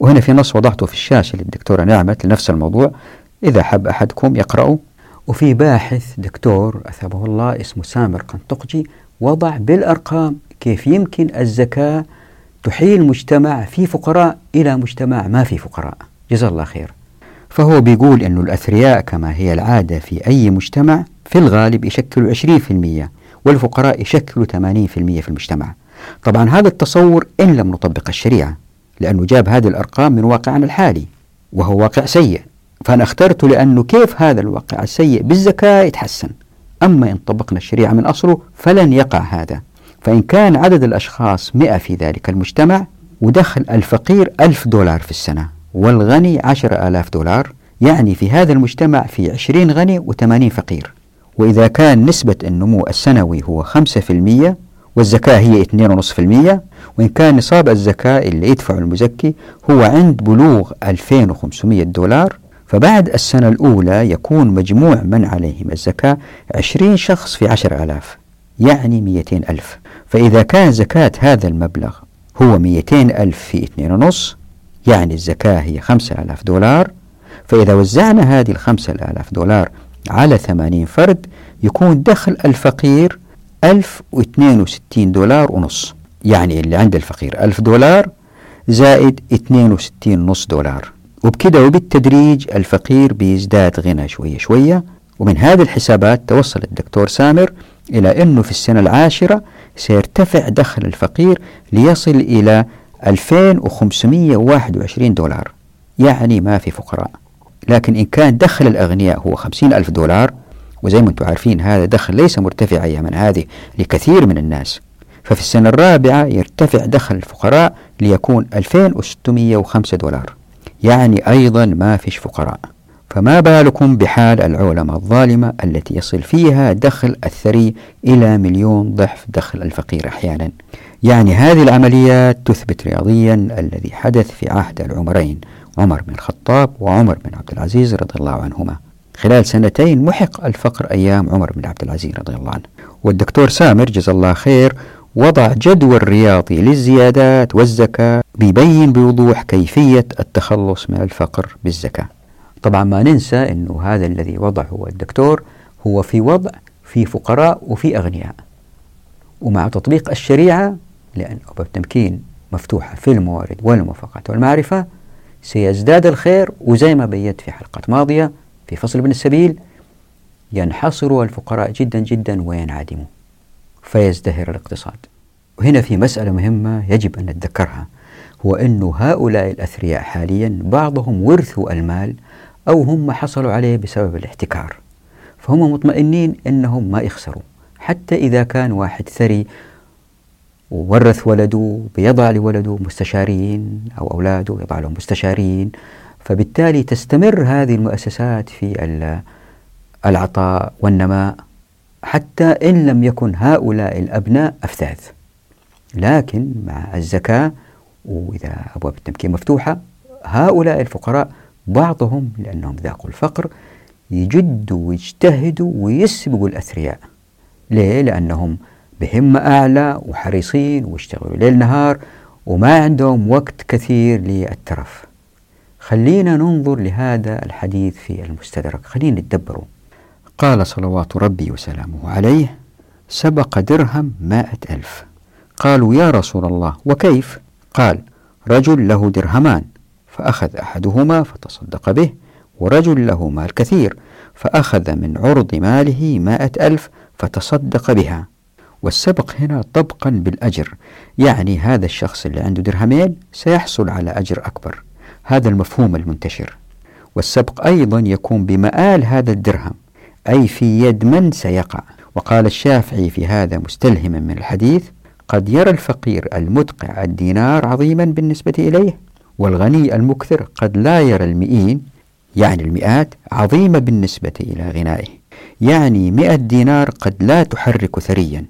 وهنا في نص وضعته في الشاشة للدكتورة نعمة لنفس الموضوع. إذا حب أحدكم يقرأه. وفي باحث دكتور أثابه الله اسمه سامر قنطقجي وضع بالأرقام كيف يمكن الزكاة تحيل مجتمع في فقراء إلى مجتمع ما في فقراء. جزا الله خير. فهو بيقول أن الأثرياء كما هي العادة في أي مجتمع في الغالب يشكلوا 20% والفقراء يشكلوا 80% في المجتمع. طبعا هذا التصور إن لم نطبق الشريعة. لأنه جاب هذه الأرقام من واقعنا الحالي وهو واقع سيء. فأنا اخترته لأنه كيف هذا الواقع السيء بالزكاة يتحسن. أما إن طبقنا الشريعة من أصله فلن يقع هذا. فإن كان عدد الأشخاص مئة في ذلك المجتمع ودخل الفقير ألف دولار في السنة والغني عشر آلاف دولار يعني في هذا المجتمع في عشرين غني وثمانين فقير. وإذا كان نسبة النمو السنوي هو خمسة في المية والزكاة هي 2.5% وإن كان نصاب الزكاة اللي يدفع المزكي هو عند بلوغ 2500 دولار. فبعد السنة الأولى يكون مجموع من عليهم الزكاة 20 شخص في 10000 يعني 200 ألف. فإذا كان زكاة هذا المبلغ هو 200 ألف في 2.5 يعني الزكاة هي 5000 دولار. فإذا وزعنا هذه ال 5000 دولار على 80 فرد يكون دخل الفقير 1062 دولار ونص. يعني اللي عند الفقير. 1000 دولار زائد 62 نص دولار. وبكده وبالتدريج الفقير بيزداد غنى شوية شوية. ومن هذه الحسابات توصل الدكتور سامر إلى أنه في السنة العاشرة سيرتفع دخل الفقير ليصل إلى 2521 دولار. يعني ما في فقراء. لكن إن كان دخل الأغنياء هو 50 ألف دولار وزي ما أنتم عارفين هذا دخل ليس مرتفع أيام هذه لكثير من الناس. ففي السنة الرابعة يرتفع دخل الفقراء ليكون 2605 دولار. يعني أيضا ما فيش فقراء. فما بالكم بحال العولمة الظالمة التي يصل فيها دخل الثري إلى مليون ضعف دخل الفقير أحيانا. يعني هذه العمليات تثبت رياضيا الذي حدث في عهد العمرين عمر بن الخطاب وعمر بن عبد العزيز رضي الله عنهما. خلال سنتين محق الفقر أيام عمر بن عبد العزيز رضي الله عنه. والدكتور سامر جزا الله خير وضع جدول رياضي للزيادات والزكاة بيبين بوضوح كيفية التخلص من الفقر بالزكاة. طبعا ما ننسى أنه هذا الذي وضعه الدكتور هو في وضع في فقراء وفي أغنياء. ومع تطبيق الشريعة لأن التمكين مفتوحة في الموارد والموافقات والمعرفة سيزداد الخير. وزي ما بيت في حلقات ماضية في فصل ابن السبيل ينحصر الفقراء جدا جدا وينعدموا فيزدهر الاقتصاد. وهنا في مسألة مهمة يجب أن نتذكرها هو أن هؤلاء الأثرياء حاليا بعضهم ورثوا المال أو هم حصلوا عليه بسبب الاحتكار فهم مطمئنين أنهم ما يخسروا. حتى إذا كان واحد ثري وورث ولده بيضع لولده مستشارين أو أولاده يضع لهم مستشارين فبالتالي تستمر هذه المؤسسات في العطاء والنماء حتى إن لم يكن هؤلاء الأبناء أفذاذ. لكن مع الزكاة وإذا أبواب التمكين مفتوحة هؤلاء الفقراء بعضهم لأنهم ذاقوا الفقر يجدوا ويجتهدوا ويسبقوا الأثرياء. ليه؟ لأنهم بهمة أعلى وحريصين ويشتغلوا ليل نهار وما عندهم وقت كثير للترف. خلينا ننظر لهذا الحديث في المستدرك. خلينا نتدبره قال صلوات ربي وسلامه عليه سبق درهم مائة ألف. قالوا يا رسول الله وكيف؟ قال رجل له درهمان فأخذ أحدهما فتصدق به ورجل له مال كثير فأخذ من عرض ماله مائة ألف فتصدق بها. والسبق هنا طبقا بالأجر. يعني هذا الشخص اللي عنده درهمين سيحصل على أجر أكبر. هذا المفهوم المنتشر. والسبق أيضا يكون بمآل هذا الدرهم أي في يد من سيقع. وقال الشافعي في هذا مستلهما من الحديث قد يرى الفقير المدقع الدينار عظيما بالنسبة إليه والغني المكثر قد لا يرى المئين يعني المئات عظيمة بالنسبة إلى غنائه. يعني مئة دينار قد لا تحرك ثريا.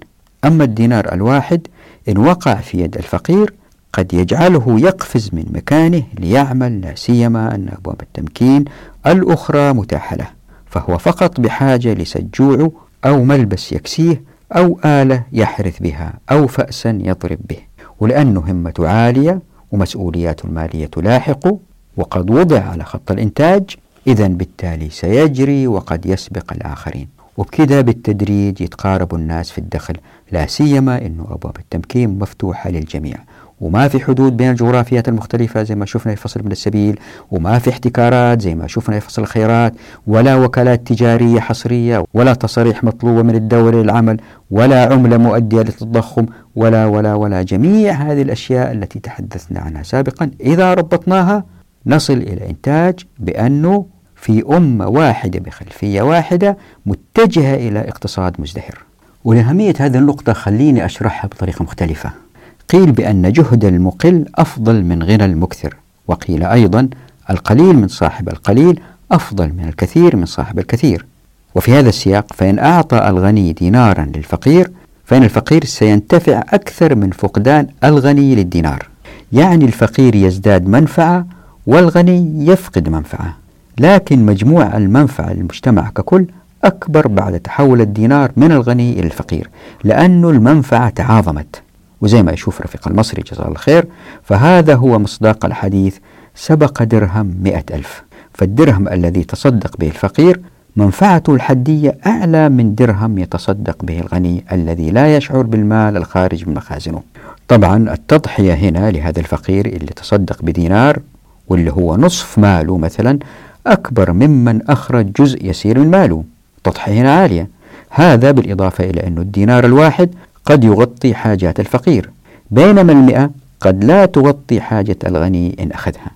أما الدينار الواحد إن وقع في يد الفقير قد يجعله يقفز من مكانه ليعمل لا سيما أن أبواب التمكين الأخرى متاحة له فهو فقط بحاجة لسجوع أو ملبس يكسيه أو آلة يحرث بها أو فأسا يضرب به. ولأنه همة عالية ومسؤوليات المالية لاحق وقد وضع على خط الإنتاج إذا بالتالي سيجري وقد يسبق الآخرين. وبكذا بالتدريج يتقارب الناس في الدخل لا سيما أنه أبواب التمكين مفتوحة للجميع. وما في حدود بين الجغرافيات المختلفة زي ما شفنا في فصل من السبيل وما في احتكارات زي ما شفنا في فصل الخيرات ولا وكالات تجارية حصرية ولا تصاريح مطلوبة من الدولة للعمل ولا عملة مؤدية للتضخم ولا ولا ولا. جميع هذه الأشياء التي تحدثنا عنها سابقا إذا ربطناها نصل إلى إنتاج بأنه في أمة واحدة بخلفية واحدة متجهة إلى اقتصاد مزدهر. ولأهمية هذه النقطة خليني أشرحها بطريقة مختلفة. قيل بأن جهد المقل أفضل من غنى المكثر وقيل أيضا القليل من صاحب القليل أفضل من الكثير من صاحب الكثير. وفي هذا السياق فإن أعطى الغني دينارا للفقير فإن الفقير سينتفع أكثر من فقدان الغني للدينار. يعني الفقير يزداد منفعة والغني يفقد منفعة. لكن مجموع المنفعة للمجتمع ككل أكبر بعد تحول الدينار من الغني إلى الفقير لأن المنفعة تعاظمت. وزي ما يشوف رفيق المصري جزاه الله خير. فهذا هو مصداق الحديث سبق درهم مئة ألف. فالدرهم الذي تصدق به الفقير منفعته الحدية أعلى من درهم يتصدق به الغني الذي لا يشعر بالمال الخارج من مخازنه. طبعا التضحية هنا لهذا الفقير اللي تصدق بدينار واللي هو نصف ماله مثلا أكبر ممن أخرج جزء يسير من ماله. تضحية هنا عالية. هذا بالإضافة إلى أن الدينار الواحد قد يغطي حاجات الفقير. بينما المئة قد لا تغطي حاجة الغني إن أخذها.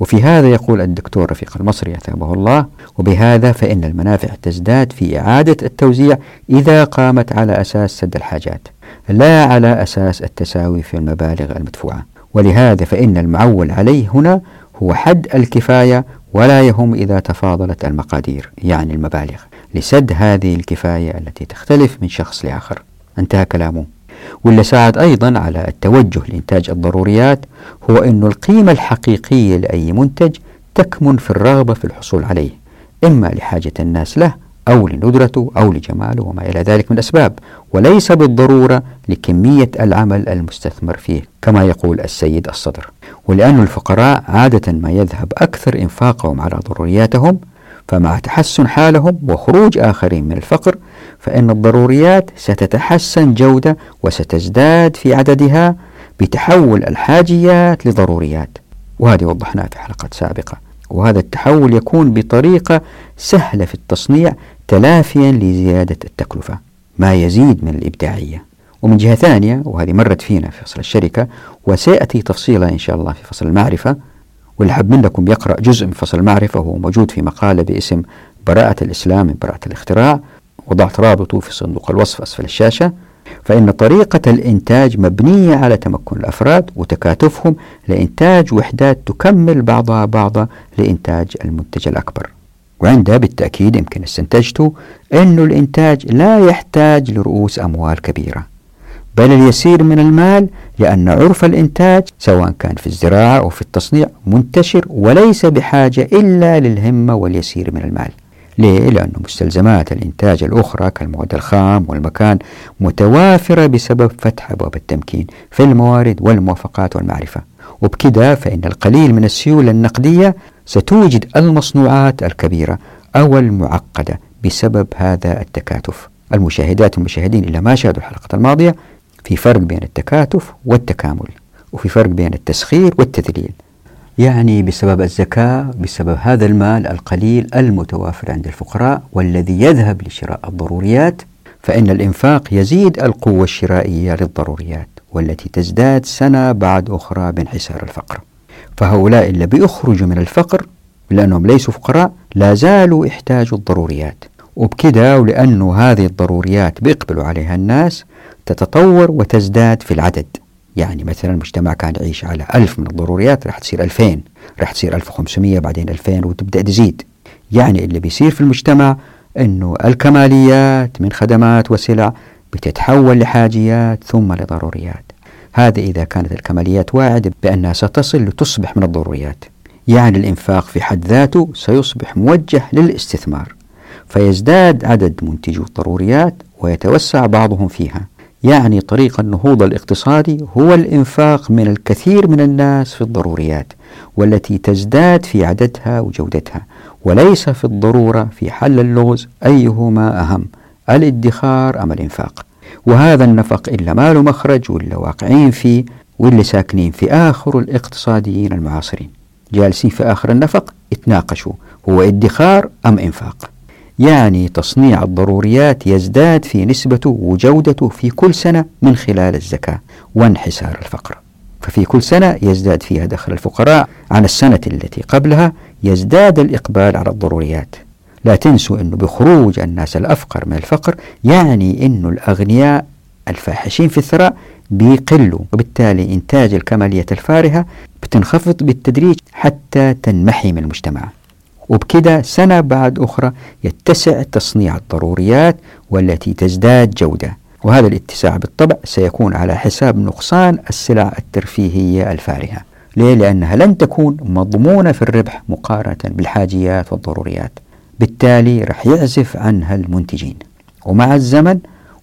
وفي هذا يقول الدكتور رفيق المصري أثابه الله وبهذا فإن المنافع تزداد في إعادة التوزيع إذا قامت على أساس سد الحاجات لا على أساس التساوي في المبالغ المدفوعة. ولهذا فإن المعول عليه هنا هو حد الكفاية ولا يهم إذا تفاضلت المقادير يعني المبالغ لسد هذه الكفاية التي تختلف من شخص لآخر. انتهى كلامه. واللي ساعد أيضا على التوجه لإنتاج الضروريات هو أن القيمة الحقيقية لأي منتج تكمن في الرغبة في الحصول عليه إما لحاجة الناس له أو لندرته أو لجماله وما إلى ذلك من أسباب وليس بالضرورة لكمية العمل المستثمر فيه كما يقول السيد الصدر. ولأن الفقراء عادة ما يذهب أكثر إنفاقهم على ضرورياتهم فمع تحسن حالهم وخروج آخرين من الفقر فإن الضروريات ستتحسن جودة وستزداد في عددها بتحول الحاجيات لضروريات. وهذه وضحناها في حلقات سابقة. وهذا التحول يكون بطريقة سهلة في التصنيع تلافيا لزيادة التكلفة ما يزيد من الإبداعية. ومن جهة ثانية وهذه مرت فينا في فصل الشركة وسيأتي تفصيلها إن شاء الله في فصل المعرفة واللي منكم يقرأ جزء من فصل المعرفة وهو موجود في مقالة باسم براءة الإسلام من براءة الاختراع وضعت رابطه في صندوق الوصف أسفل الشاشة. فإن طريقة الإنتاج مبنية على تمكن الأفراد وتكاتفهم لإنتاج وحدات تكمل بعضها بعضا لإنتاج المنتج الأكبر. وعندها بالتأكيد يمكن استنتجت أن الإنتاج لا يحتاج لرؤوس أموال كبيرة بل اليسير من المال لأن عرف الإنتاج سواء كان في الزراعة أو في التصنيع منتشر وليس بحاجة إلا للهمة واليسير من المال. ليه؟ لأن مستلزمات الإنتاج الأخرى كالمواد الخام والمكان متوافرة بسبب فتح أبواب التمكين في الموارد والموافقات والمعرفة. وبكده فإن القليل من السيولة النقدية ستوجد المصنوعات الكبيرة أو المعقدة بسبب هذا التكاتف. المشاهدات والمشاهدين إلى ما شاهدوا الحلقة الماضية في فرق بين التكاتف والتكامل وفي فرق بين التسخير والتذليل. يعني بسبب الزكاة بسبب هذا المال القليل المتوافر عند الفقراء والذي يذهب لشراء الضروريات فإن الإنفاق يزيد القوة الشرائية للضروريات والتي تزداد سنة بعد أخرى بانحسار الفقر. فهؤلاء اللي بيخرجوا من الفقر لأنهم ليسوا فقراء لا زالوا يحتاجوا الضروريات. وبكده ولأنه هذه الضروريات بيقبلوا عليها الناس تتطور وتزداد في العدد. يعني مثلا المجتمع كان يعيش على ألف من الضروريات راح تصير ألفين راح تصير ألف وخمسمية بعدين ألفين وتبدأ تزيد. يعني اللي بيصير في المجتمع أنه الكماليات من خدمات وسلع بتتحول لحاجيات ثم لضروريات. هذا إذا كانت الكماليات واعدة بأنها ستصل لتصبح من الضروريات. يعني الإنفاق في حد ذاته سيصبح موجه للاستثمار. فيزداد عدد منتجو الضروريات ويتوسع بعضهم فيها. يعني طريق النهوض الاقتصادي هو الإنفاق من الكثير من الناس في الضروريات والتي تزداد في عددها وجودتها وليس في الضرورة في حل اللغز أيهما أهم الادخار أم الإنفاق. وهذا النفق إلا ما له مخرج ولا واقعين فيه واللي ساكنين في آخر الاقتصاديين المعاصرين. جالسين في آخر النفق يتناقشوا هو ادخار أم إنفاق؟ يعني تصنيع الضروريات يزداد في نسبته وجودته في كل سنة من خلال الزكاة وانحسار الفقر. ففي كل سنة يزداد فيها دخل الفقراء عن السنة التي قبلها يزداد الإقبال على الضروريات. لا تنسوا أنه بخروج الناس الأفقر من الفقر يعني أنه الأغنياء الفاحشين في الثراء بيقلوا وبالتالي إنتاج الكماليات الفارهة بتنخفض بالتدريج حتى تنمحي من المجتمع. وبكده سنة بعد أخرى يتسع تصنيع الضروريات والتي تزداد جودة. وهذا الاتساع بالطبع سيكون على حساب نقصان السلع الترفيهية الفارهة. ليه؟ لأنها لن تكون مضمونة في الربح مقارنة بالحاجيات والضروريات. بالتالي رح يعزف عنها المنتجين. ومع الزمن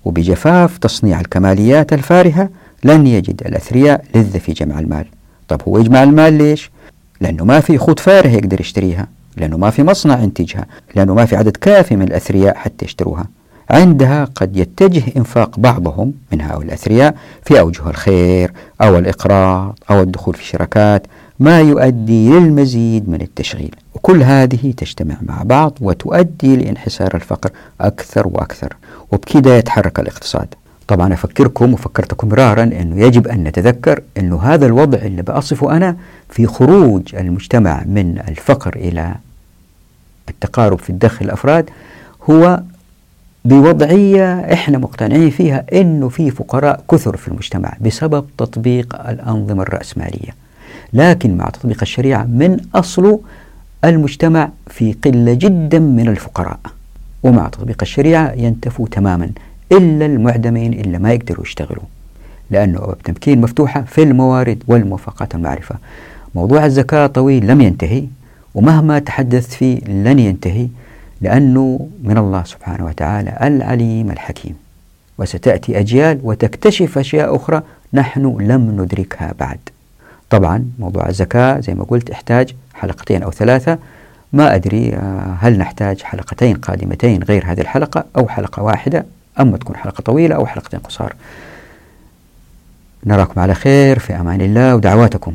وبجفاف تصنيع الكماليات الفارهة لن يجد الأثرياء لذة في جمع المال. طب هو يجمع المال ليش؟ لأنه ما في خود فارهة يقدر يشتريها. لأنه ما في مصنع ينتجها لأنه ما في عدد كافي من الأثرياء حتى يشتروها. عندها قد يتجه إنفاق بعضهم من هؤلاء الأثرياء في أوجه الخير أو الإقراض أو الدخول في شركات ما يؤدي للمزيد من التشغيل. وكل هذه تجتمع مع بعض وتؤدي لانحسار الفقر أكثر وأكثر وبكذا يتحرك الاقتصاد. طبعا أفكركم وفكرتكم مرارا أنه يجب أن نتذكر أنه هذا الوضع اللي بأصفه أنا في خروج المجتمع من الفقر إلى التقارب في الدخل الأفراد هو بوضعية إحنا مقتنعين فيها إنه في فقراء كثر في المجتمع بسبب تطبيق الأنظمة الرأسمالية. لكن مع تطبيق الشريعة من أصله المجتمع في قلة جدا من الفقراء. ومع تطبيق الشريعة ينتفوا تماما إلا المعدمين إلا ما يقدروا يشتغلوا. لأنه أبواب تمكين مفتوحة في الموارد والموافقات المعرفة. موضوع الزكاة طويل لم ينتهي. ومهما تحدثت فيه لن ينتهي لأنه من الله سبحانه وتعالى العليم الحكيم. وستأتي أجيال وتكتشف أشياء أخرى نحن لم ندركها بعد. طبعا موضوع الزكاة زي ما قلت احتاج حلقتين أو ثلاثة. ما أدري آه، هل نحتاج حلقتين قادمتين غير هذه الحلقة أو حلقة واحدة؟ أما تكون حلقة طويلة أو حلقتين قصار. نراكم على خير في أمان الله ودعواتكم.